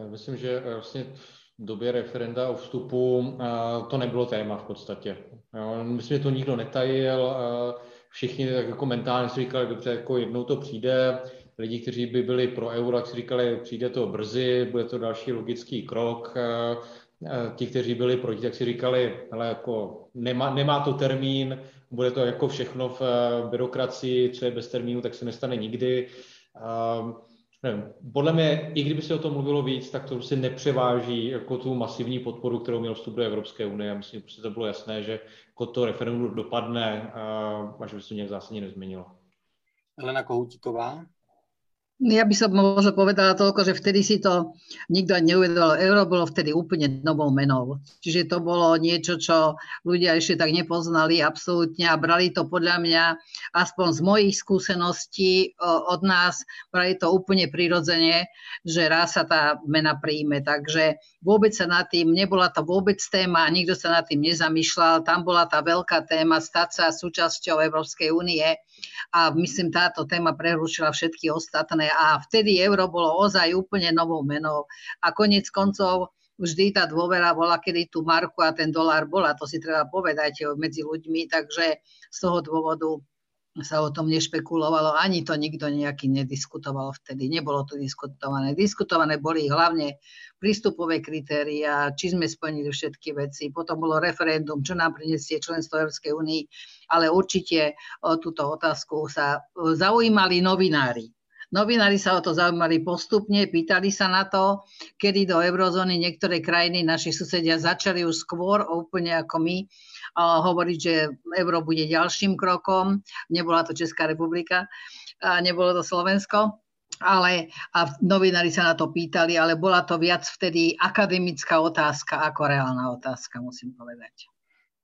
Já myslím, že vlastně v době referenda o vstupu to nebylo téma v podstatě. Myslím, že to nikdo netajil, všichni tak jako mentálně si říkali, dobře, jako jednou to přijde, lidi, kteří by byli pro euro, tak si říkali, přijde to brzy, bude to další logický krok. Ti, kteří byli proti, tak si říkali, ale jako nemá, nemá to termín, bude to jako všechno v eh, byrokracii, co je bez termínu, tak se nestane nikdy. Uh, nevím, podle mě, i kdyby se o tom mluvilo víc, tak to prostě nepřeváží jako tu masivní podporu, kterou měl vstup do Evropské unie. Myslím, že prostě to bylo jasné, že jako to referendum dopadne uh, a že by se nějak zásadně nezměnilo. Helena Kohoutíková. Ja by som možno povedala toľko, že vtedy si to nikto neuvedoval. Euro bolo vtedy úplne novou menou. Čiže to bolo niečo, čo ľudia ešte tak nepoznali absolútne a brali to podľa mňa, aspoň z mojich skúseností od nás, brali to úplne prirodzene, že raz sa tá mena príjme. Takže vôbec sa nad tým, nebola to vôbec téma, nikto sa nad tým nezamýšľal. Tam bola tá veľká téma stať sa súčasťou Európskej únie a myslím, táto téma prerušila všetky ostatné. A vtedy euro bolo ozaj úplne novou menou. A konec koncov vždy tá dôvera bola, kedy tu marku a ten dolár bola, to si treba povedať medzi ľuďmi, takže z toho dôvodu sa o tom nešpekulovalo, ani to nikto nejaký nediskutoval vtedy. Nebolo to diskutované. Diskutované boli hlavne prístupové kritéria, či sme splnili všetky veci. Potom bolo referendum, čo nám prinesie členstvo Európskej únii, ale určite o túto otázku sa zaujímali novinári. Novinári sa o to zaujímali postupne, pýtali sa na to, kedy do eurozóny niektoré krajiny, naši susedia, začali už skôr, úplne ako my, hovoriť, že euro bude ďalším krokom. Nebola to Česká republika, a nebolo to Slovensko, ale a novinári sa na to pýtali, ale bola to viac vtedy akademická otázka ako reálna otázka, musím povedať.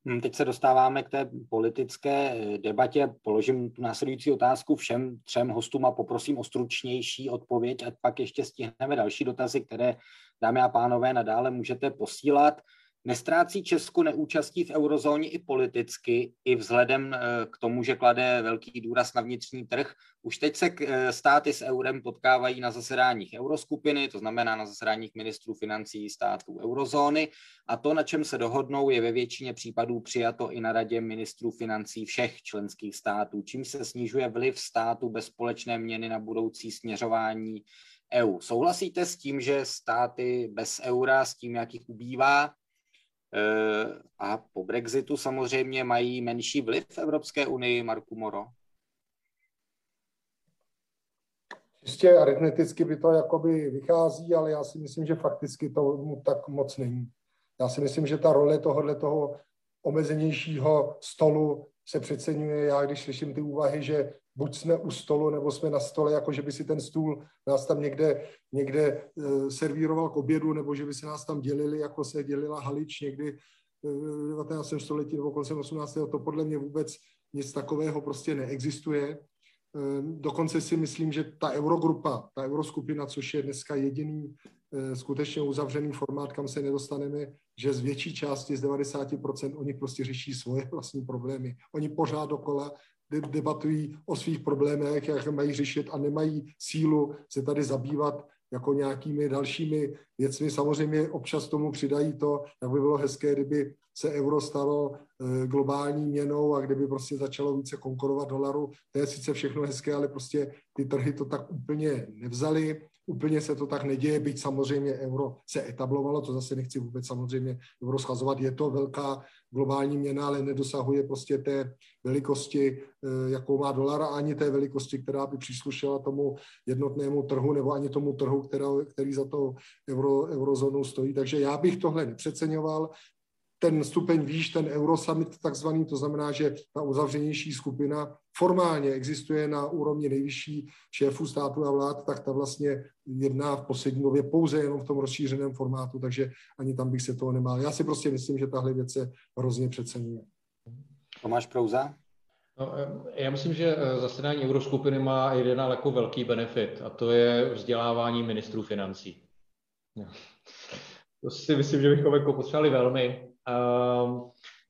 Hm, teď se dostáváme k té politické eh, debatě. Položím tu následující otázku všem třem hostům a poprosím o stručnější odpověď, ať pak ještě stihneme další dotazy, které, dámy a pánové, nadále můžete posílat. Nestrácí Česko neúčastí v eurozóně i politicky, i vzhledem eh, k tomu, že klade velký důraz na vnitřní trh. Už teď se eh, státy s eurem potkávají na zasedáních euroskupiny, to znamená na zasedáních ministrů financí států eurozóny a to, na čem se dohodnou, je ve většině případů přijato i na radě ministrů financí všech členských států, čím se snižuje vliv státu bez společné měny na budoucí směřování EU. Souhlasíte s tím, že státy bez eura, s tím, jak jich ubývá, a po Brexitu samozřejmě mají menší vliv v Evropské unii, Marku Moro? Čistě aritmeticky by to jakoby vychází, ale já si myslím, že fakticky to tak moc není. Já si myslím, že ta role tohohle toho omezenějšího stolu se přeceňuje. Já když slyším ty úvahy, že buď jsme u stolu, nebo jsme na stole, jako že by si ten stůl nás tam někde, někde uh, servíroval k obědu, nebo že by se nás tam dělili, jako se dělila Halič někdy v 19. století nebo koncem 18. To podle mě vůbec nic takového prostě neexistuje. Ehm, dokonce si myslím, že ta Eurogrupa, ta Euroskupina, což je dneska jediný skutečně uzavřený formát, kam se nedostaneme, že z větší části, z 90%, oni prostě řeší svoje vlastní problémy. Oni pořád dokola debatují o svých problémech, jak mají řešit a nemají sílu se tady zabývat jako nějakými dalšími věcmi. Samozřejmě občas tomu přidají to, jak by bylo hezké, kdyby se euro stalo eh, globální měnou a kdyby prostě začalo více konkurovat dolaru. To je sice všechno hezké, ale prostě ty trhy to tak úplně nevzali. Úplně se to tak neděje, byť samozřejmě euro se etablovalo, to zase nechci vůbec samozřejmě euro schazovat, je to velká globální měna, ale nedosahuje prostě té velikosti, eh, jakou má dolar, ani té velikosti, která by příslušela tomu jednotnému trhu, nebo ani tomu trhu, který za to euro, eurozónou stojí. Takže já bych tohle nepřeceňoval ten stupeň výš, ten Eurosummit takzvaný, to znamená, že ta uzavřenější skupina formálně existuje na úrovni nejvyšší šéfů státu a vlád, tak ta vlastně jedná v poslední době pouze jenom v tom rozšířeném formátu, takže ani tam bych se toho nemal. Já si prostě myslím, že tahle věc se hrozně přeceňuje. Tomáš Prouza? No, já myslím, že eh, zasedání euroskupiny má jeden ale jako velký benefit a to je vzdělávání ministrů financí. To si myslím, že bychom jako potřebovali velmi. Ehm,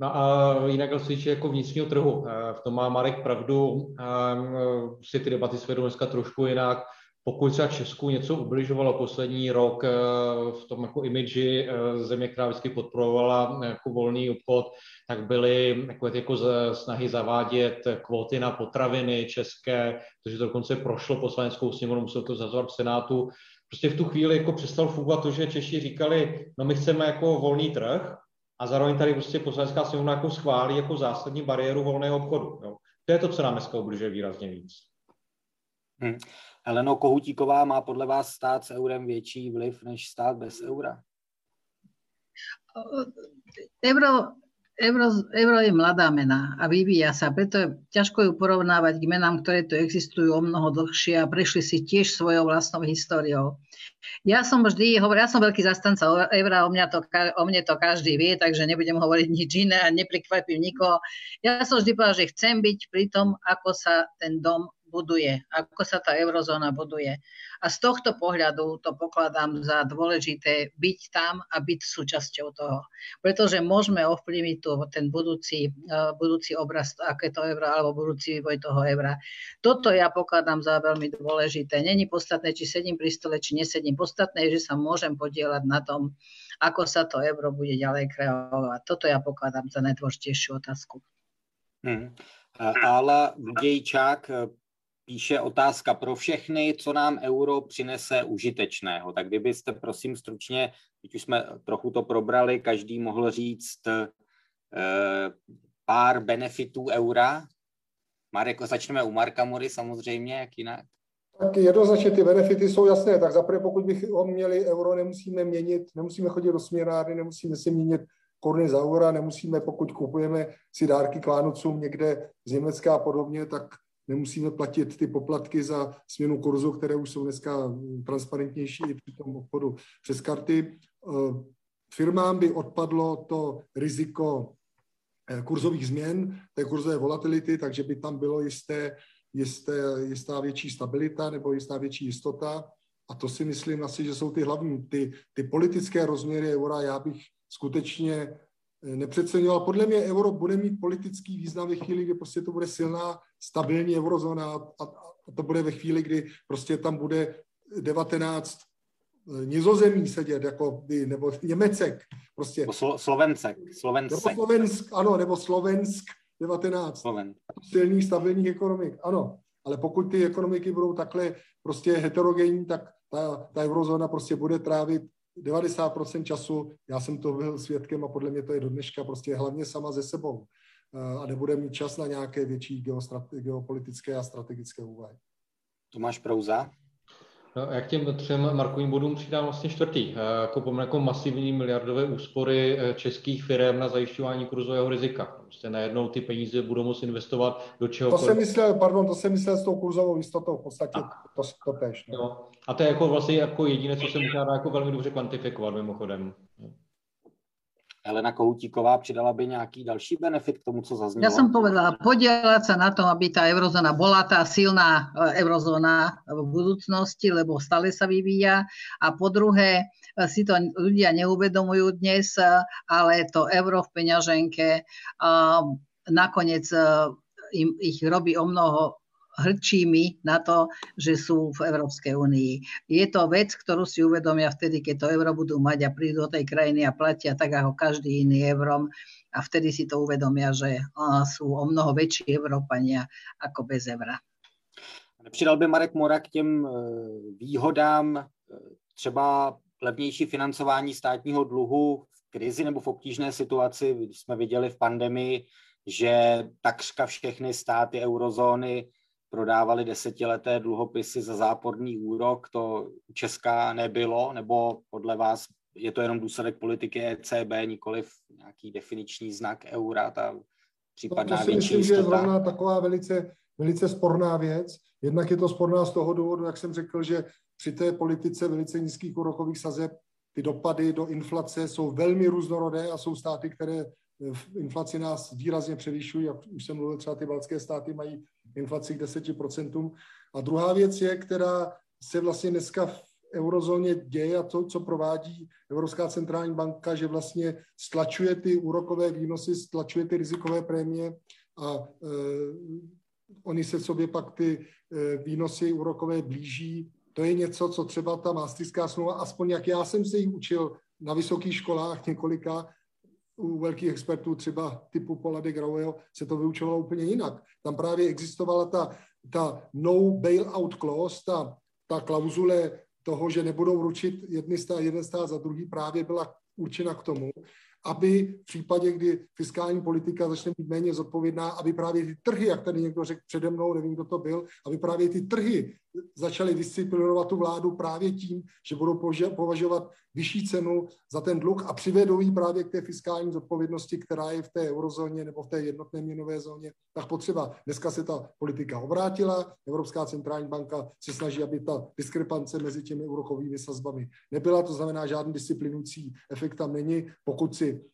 no a jinak se týče jako vnitřního trhu, eh, v tom má Marek pravdu, ehm, si ty debaty svedou dneska trošku jinak. Pokud třeba Česku něco ubližovalo poslední rok eh, v tom jako imidži eh, země, která vždycky podporovala jako volný obchod, tak byly jako, jako snahy zavádět kvóty na potraviny české, protože to dokonce prošlo poslaneckou sněmovnu, muselo to zazvat v Senátu. Prostě v tu chvíli jako přestal fungovat to, že Češi říkali, no my chceme jako volný trh, a zároveň tady prostě poslanecká sněmovna jako schválí jako zásadní bariéru volného obchodu. Jo. To je to, co nám dneska obližuje výrazně víc. Hmm. Eleno Kohutíková má podle vás stát s eurem větší vliv než stát bez eura? Euro, euro, euro je mladá mena a vyvíja sa, preto je ťažko ju porovnávať k menám, ktoré tu existujú o mnoho dlhšie a prešli si tiež svojou vlastnou históriou. Ja som vždy hovoril, ja som veľký zastanca Evra, o, mňa to, o mne to každý vie, takže nebudem hovoriť nič iné a neprekvapím nikoho. Ja som vždy povedal, že chcem byť pri tom, ako sa ten dom buduje, ako sa tá eurozóna buduje. A z tohto pohľadu to pokladám za dôležité byť tam a byť súčasťou toho. Pretože môžeme ovplyvniť tu ten budúci, e, budúci obraz, aké to euro, alebo budúci vývoj toho eura. Toto ja pokladám za veľmi dôležité. Není podstatné, či sedím pri stole, či nesedím. Podstatné je, že sa môžem podielať na tom, ako sa to euro bude ďalej kreovať. Toto ja pokladám za najdôležitejšiu otázku. Hmm. Ála Vdejčák píše otázka pro všechny, co nám euro přinese užitečného. Tak kdybyste, prosím, stručně, teď už jsme trochu to probrali, každý mohl říct e, pár benefitů eura. Marek, začneme u Marka Mory samozřejmě, jak jinak. Tak jednoznačně ty benefity jsou jasné. Tak zaprvé, pokud bychom měli euro, nemusíme měnit, nemusíme chodit do směnárny, nemusíme si měnit koruny za eura, nemusíme, pokud kupujeme si dárky k Vánocům někde z Německa a podobně, tak nemusíme platit ty poplatky za směnu kurzu, které už jsou dneska transparentnější i při tom obchodu přes karty. Eh, firmám by odpadlo to riziko eh, kurzových změn, té kurzové volatility, takže by tam bylo jisté, jisté, jistá větší stabilita nebo jistá větší jistota. A to si myslím asi, že jsou ty hlavní, ty, ty politické rozměry eura. Já bych skutečně nepřeceňoval. Podle mě euro bude mít politický význam ve chvíli, kdy prostě to bude silná, stabilní eurozóna a, a to bude ve chvíli, kdy prostě tam bude 19 eh, nizozemí sedět, jako by, nebo Němecek, prostě. Slo, Slovencek, Slovencek. Nebo Slovensk, ano, nebo Slovensk 19. Sloven. Silných, stabilních ekonomik, ano. Ale pokud ty ekonomiky budou takhle prostě heterogenní, tak ta, ta eurozóna prostě bude trávit 90% času, já jsem to byl svědkem a podle mě to je do dneška prostě hlavně sama ze sebou eh, a nebude mít čas na nějaké větší geopolitické a strategické úvahy. Tomáš Prouza? No, jak těm třem markovým bodům přidám vlastně čtvrtý. Eh, jako, jako masivní miliardové úspory eh, českých firm na zajišťování kurzového rizika. Prostě najednou ty peníze budou moct investovat do čeho. To jsem myslel, pardon, to jsem myslel s tou kurzovou jistotou v podstatě tak. to, to tež. No. No. A to je jako vlastně jako jediné, co se možná dá jako velmi dobře kvantifikovat mimochodem. Helena Koutíková přidala by nějaký další benefit k tomu, co zaznělo? Ja som povedala, podielať sa na tom, aby tá eurozóna bola tá silná e, eurozóna v budúcnosti, lebo stále sa vyvíja. A po druhé, e, si to ľudia neuvedomujú dnes, e, ale to euro v peňaženke nakoniec im, ich robí o mnoho hrčími na to, že sú v Európskej únii. Je to vec, ktorú si uvedomia vtedy, keď to euro budú mať a prídu do tej krajiny a platia tak ako každý iný eurom a vtedy si to uvedomia, že sú o mnoho väčší Európania ako bez eura. Nepřidal by Marek Mora k těm výhodám třeba levnější financování státního dluhu v krizi nebo v obtížné situaci. Jsme viděli v pandemii, že takřka všechny státy eurozóny prodávali desetileté dluhopisy za záporný úrok. To Česká nebylo, nebo podle vás je to jenom důsledek politiky ECB, nikoliv nějaký definiční znak eura, ta případná to si větší myslím, že je zrovna taková velice, velice sporná věc. Jednak je to sporná z toho důvodu, jak jsem řekl, že při té politice velice nízkých úrokových sazeb ty dopady do inflace jsou velmi různorodé a jsou státy, které v inflaci nás výrazně převyšují, jak už jsem mluvil, třeba ty balské státy mají inflaci k 10%. A druhá věc je, která se vlastně dneska v eurozóně děje a to, co provádí Evropská centrální banka, že vlastně stlačuje ty úrokové výnosy, stlačuje ty rizikové prémie a e, oni se sobě pak ty e, výnosy úrokové blíží to je něco, co třeba ta mástřská smlouva, aspoň jak já jsem se jí učil na vysokých školách několika, u velkých expertů, třeba typu Paula de Graueho, se to vyučovalo úplně jinak. Tam právě existovala ta, ta no bailout clause, ta, ta klauzule toho, že nebudou ručit jedny stát, jeden stát za druhý, právě byla určena k tomu, aby v případě, kdy fiskální politika začne být méně zodpovědná, aby právě ty trhy, jak tady někdo řekl přede mnou, nevím, kdo to byl, aby právě ty trhy začaly disciplinovat tu vládu právě tím, že budou považovat vyšší cenu za ten dluh a přivedou ji právě k té fiskální zodpovědnosti, která je v té eurozóně nebo v té jednotné měnové zóně, tak potřeba. Dneska se ta politika obrátila, Evropská centrální banka se snaží, aby ta diskrepance mezi těmi úrokovými sazbami nebyla, to znamená, žádný disciplinující efekt tam není. Pokud si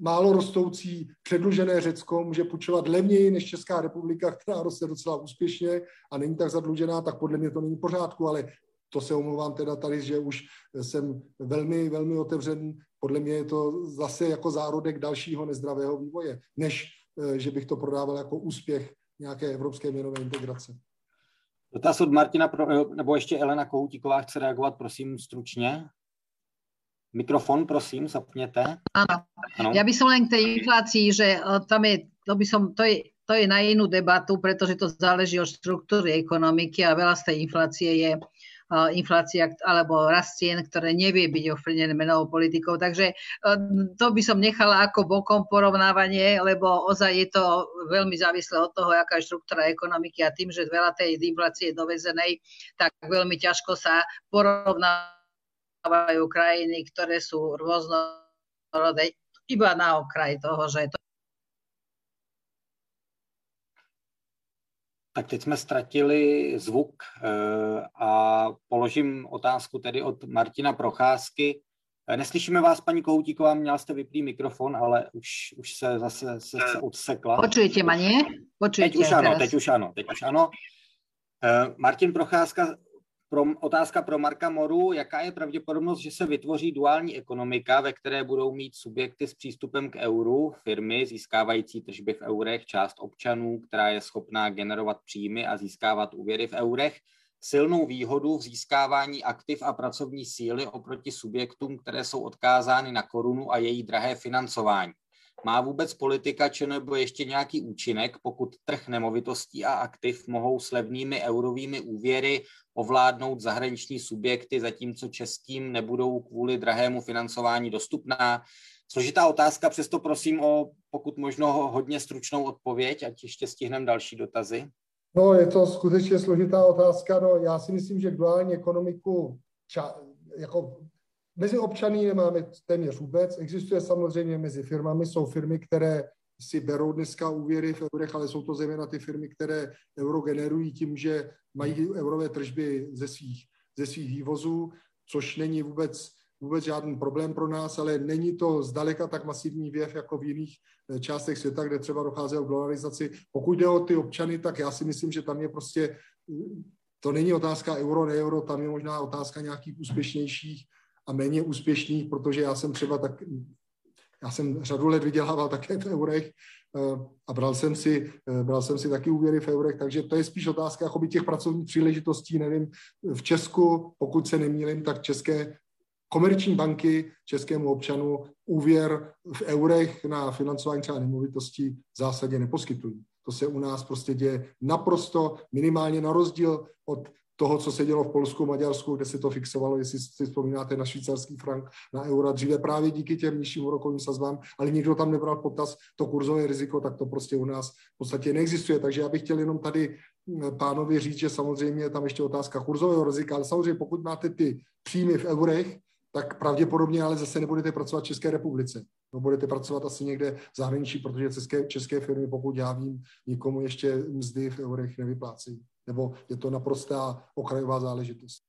málo rostoucí předlužené Řecko může půjčovat levněji než Česká republika, která roste docela úspěšně a není tak zadlužená, tak podle mě to není pořádku, ale to se omlouvám teda tady, že už jsem velmi, velmi otevřen. Podle mě je to zase jako zárodek dalšího nezdravého vývoje, než eh, že bych to prodával jako úspěch nějaké evropské měnové integrace. Dotaz od Martina, pro, nebo ještě Elena Kohoutíková chce reagovat, prosím, stručně. Mikrofon, prosím, zapněte. Áno. ano. Ja by som len k tej inflácii, že e, tam je, to by som, to je, to je na inú debatu, pretože to záleží od štruktúry ekonomiky a veľa z tej inflácie je uh, inflácia alebo rast cien, ktoré nevie byť ovplyvnené menovou politikou. Takže uh, to by som nechala ako bokom porovnávanie, lebo ozaj je to veľmi závislé od toho, aká je štruktúra ekonomiky a tým, že veľa tej inflácie je dovezenej, tak veľmi ťažko sa porovná vyhrávajú krajiny, ktoré sú rôznorodé iba na okraj toho, že to Tak teď jsme ztratili zvuk eh, a položím otázku tedy od Martina Procházky. Eh, neslyšíme vás, paní Kohoutíková, měla jste vyplý mikrofon, ale už, už se zase se, se odsekla. Počujete ma, nie? Počujete teď už ano, teď už ano, teď už ano. Eh, Martin Procházka pro, otázka pro Marka Moru, jaká je pravděpodobnost, že se vytvoří duální ekonomika, ve které budou mít subjekty s přístupem k euru, firmy získávající tržby v eurech, část občanů, která je schopná generovat příjmy a získávat úvěry v eurech, silnou výhodu v získávání aktiv a pracovní síly oproti subjektům, které jsou odkázány na korunu a její drahé financování. Má vůbec politika či nebo ještě nějaký účinek, pokud trh nemovitostí a aktiv mohou s levnými eurovými úvěry ovládnout zahraniční subjekty, zatímco českým nebudou kvůli drahému financování dostupná? Složitá otázka, přesto prosím o pokud možno hodně stručnou odpověď, ať ještě stihneme další dotazy. No, je to skutečně složitá otázka. No, já si myslím, že duální ekonomiku ča, jako Mezi občany nemáme téměř vůbec. Existuje samozřejmě mezi firmami. Jsou firmy, které si berou dneska úvěry v eurech, ale jsou to zejména ty firmy, které euro generují tím, že mají eurové tržby ze svých, ze svých vývozů, což není vůbec, vůbec žádný problém pro nás, ale není to zdaleka tak masivní věv jako v jiných eh, částech světa, kde třeba dochází k globalizaci. Pokud jde o ty občany, tak já si myslím, že tam je prostě, to není otázka euro, ne euro, tam je možná otázka nějakých úspěšnějších a méně úspěšných, protože já jsem třeba tak, já jsem řadu let vydělával také v eurech eh, a bral jsem si, eh, bral jsem si taky úvěry v eurech, takže to je spíš otázka jakoby těch pracovních příležitostí, nevím, v Česku, pokud se nemýlim, tak české komerční banky českému občanu úvěr v eurech na financování třeba nemovitostí v zásadě neposkytují. To se u nás prostě děje naprosto minimálně na rozdíl od toho, co se dělo v Polsku, Maďarsku, kde se to fixovalo, jestli si vzpomínáte na švýcarský frank, na eura, dříve právě díky těm nižším úrokovým sazbám, ale nikdo tam nebral potaz to kurzové riziko, tak to prostě u nás v podstatě neexistuje. Takže já bych chtěl jenom tady pánovi říct, že samozřejmě je tam ještě otázka kurzového rizika, ale samozřejmě pokud máte ty příjmy v eurech, tak pravděpodobně ale zase nebudete pracovat v České republice. No, budete pracovat asi někde v zahraničí, protože české, české firmy, pokud já vím, nikomu ještě mzdy v eurech nevyplácejí nebo je to naprostá okrajová záležitost.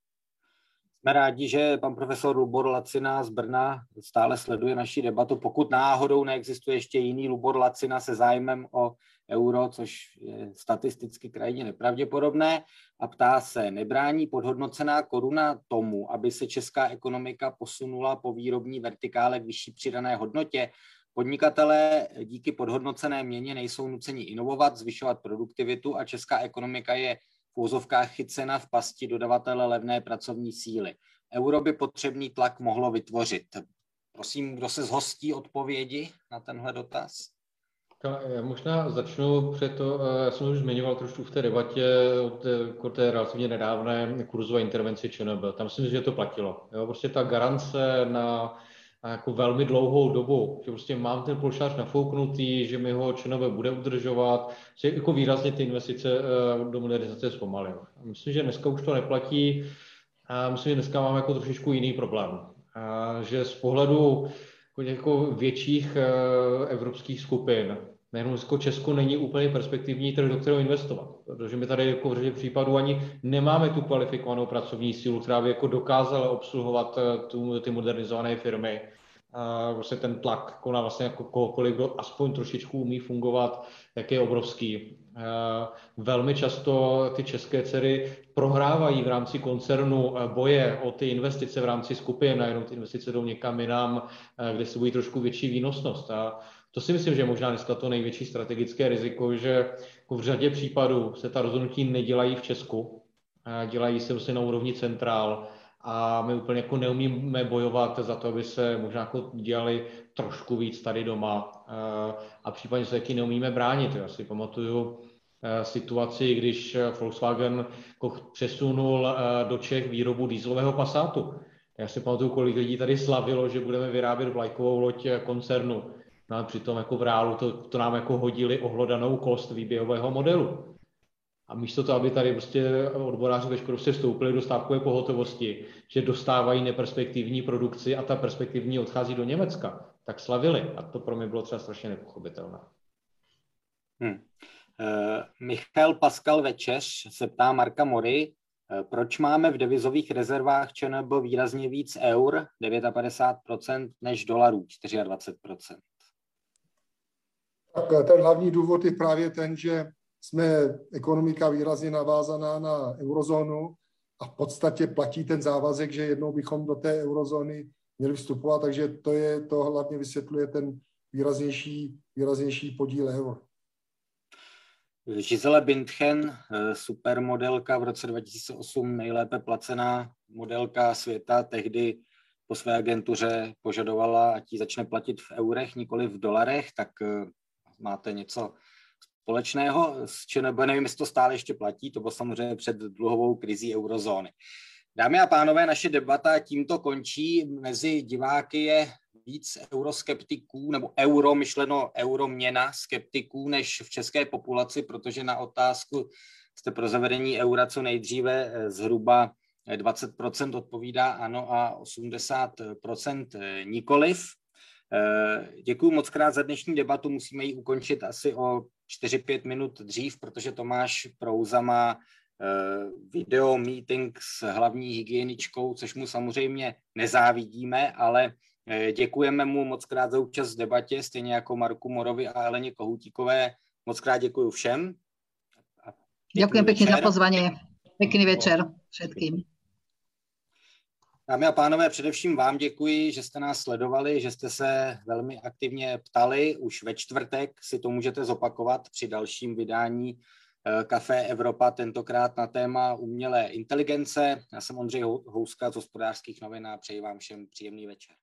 Jsme rádi, že pan profesor Lubor Lacina z Brna stále sleduje naši debatu. Pokud náhodou neexistuje ještě jiný Lubor Lacina se zájmem o euro, což je statisticky krajně nepravděpodobné, a ptá se, nebrání podhodnocená koruna tomu, aby se česká ekonomika posunula po výrobní vertikále k vyšší přidané hodnotě? Podnikatelé díky podhodnocené měně nejsou nuceni inovovat, zvyšovat produktivitu a česká ekonomika je v úzovkách chycena v pasti dodavatele levné pracovní síly. Euro by potřebný tlak mohlo vytvořit. Prosím, kdo se zhostí odpovědi na tenhle dotaz? Já možná začnu před to, já jsem už zmiňoval trošku v té debatě o té, o té relativně nedávné kurzové intervenci ČNB. Tam si myslím, že to platilo. Jo, prostě ta garance na jako velmi dlouhou dobu, že prostě mám ten polšář nafouknutý, že mi ho ČNB bude udržovat, že jako výrazně ty investice eh, do modernizace zpomalil. Myslím, že dneska už to neplatí a myslím, že dneska máme jako trošičku jiný problém. A že z pohledu jako, jako větších eh, evropských skupin, nejenom Česko není úplně perspektivní trh, do kterého investovat. Protože my tady jako v řadě případů ani nemáme tu kvalifikovanou pracovní sílu, která by jako dokázala obsluhovat eh, tu, ty modernizované firmy. A vlastně ten tlak na vlastně jako kohokoliv, kdo aspoň trošičku umí fungovat, jak je obrovský. Velmi často ty české dcery prohrávají v rámci koncernu eh, boje o ty investice v rámci skupin, najednou ty investice jdou někam jinam, eh, kde se bojí trošku větší výnosnost. A to si myslím, že je možná dneska to největší strategické riziko, že jako v řadě případů se ta rozhodnutí nedělají v Česku, dělají se prostě na úrovni centrál a my úplně jako neumíme bojovat za to, aby se možná jako dělali trošku víc tady doma a případně se taky neumíme bránit. Já si pamatuju e, situaci, když Volkswagen jako přesunul e, do Čech výrobu dýzlového Passatu. Já si pamatuju, kolik lidí tady slavilo, že budeme vyrábět vlajkovou loď koncernu No a přitom jako v reálu to, to nám jako hodili ohlodanou kost výběhového modelu. A místo toho, aby tady prostě odboráři ve Škodovce vstoupili do stávkové pohotovosti, že dostávají neperspektivní produkci a ta perspektivní odchází do Německa, tak slavili. A to pro mě bylo třeba strašně nepochopitelné. Hmm. Michal Pascal Večeř se ptá Marka Mory, uh, proč máme v devizových rezervách ČNB výrazně víc eur, 59%, než dolarů, 24%? Tak eh, ten hlavní důvod je právě ten, že jsme ekonomika výrazně navázaná na eurozónu a v podstatě platí ten závazek, že jednou bychom do té eurozóny měli vstupovat, takže to je to hlavně vysvětluje ten výraznější, výraznější podíl eur. Gisele Bindchen, eh, supermodelka v roce 2008, nejlépe placená modelka světa, tehdy po své agentuře požadovala, ať ji začne platit v eurech, nikoli v dolarech, tak eh, máte něco společného s ČNB, nevím, jestli to stále ještě platí, to bylo samozřejmě před dluhovou krizí eurozóny. Dámy a pánové, naše debata tímto končí. Mezi diváky je víc euroskeptiků, nebo euro, myšleno euroměna skeptiků, než v české populaci, protože na otázku jste pro zavedení eura co nejdříve eh, zhruba 20% odpovídá ano a 80% eh, nikoliv. Eh, Děkuji moc krát za dnešní debatu. Musíme ji ukončit asi o 4-5 minut dřív, protože Tomáš Prouza má eh, video meeting s hlavní hygieničkou, což mu samozřejmě nezávidíme, ale eh, děkujeme mu moc krát za účast v debatě, stejně jako Marku Morovi a Eleně Kohutíkové. Moc krát děkuji všem. Děkuji pěkně za pozvání. Pěkný večer všetkým. Dámy a pánové, především vám děkuji, že jste nás sledovali, že jste se velmi aktivně ptali. Už ve čtvrtek si to můžete zopakovat při dalším vydání Café eh, Evropa, tentokrát na téma umělé inteligence. Já jsem Ondřej Houska z hospodářských novin a přeji vám všem příjemný večer.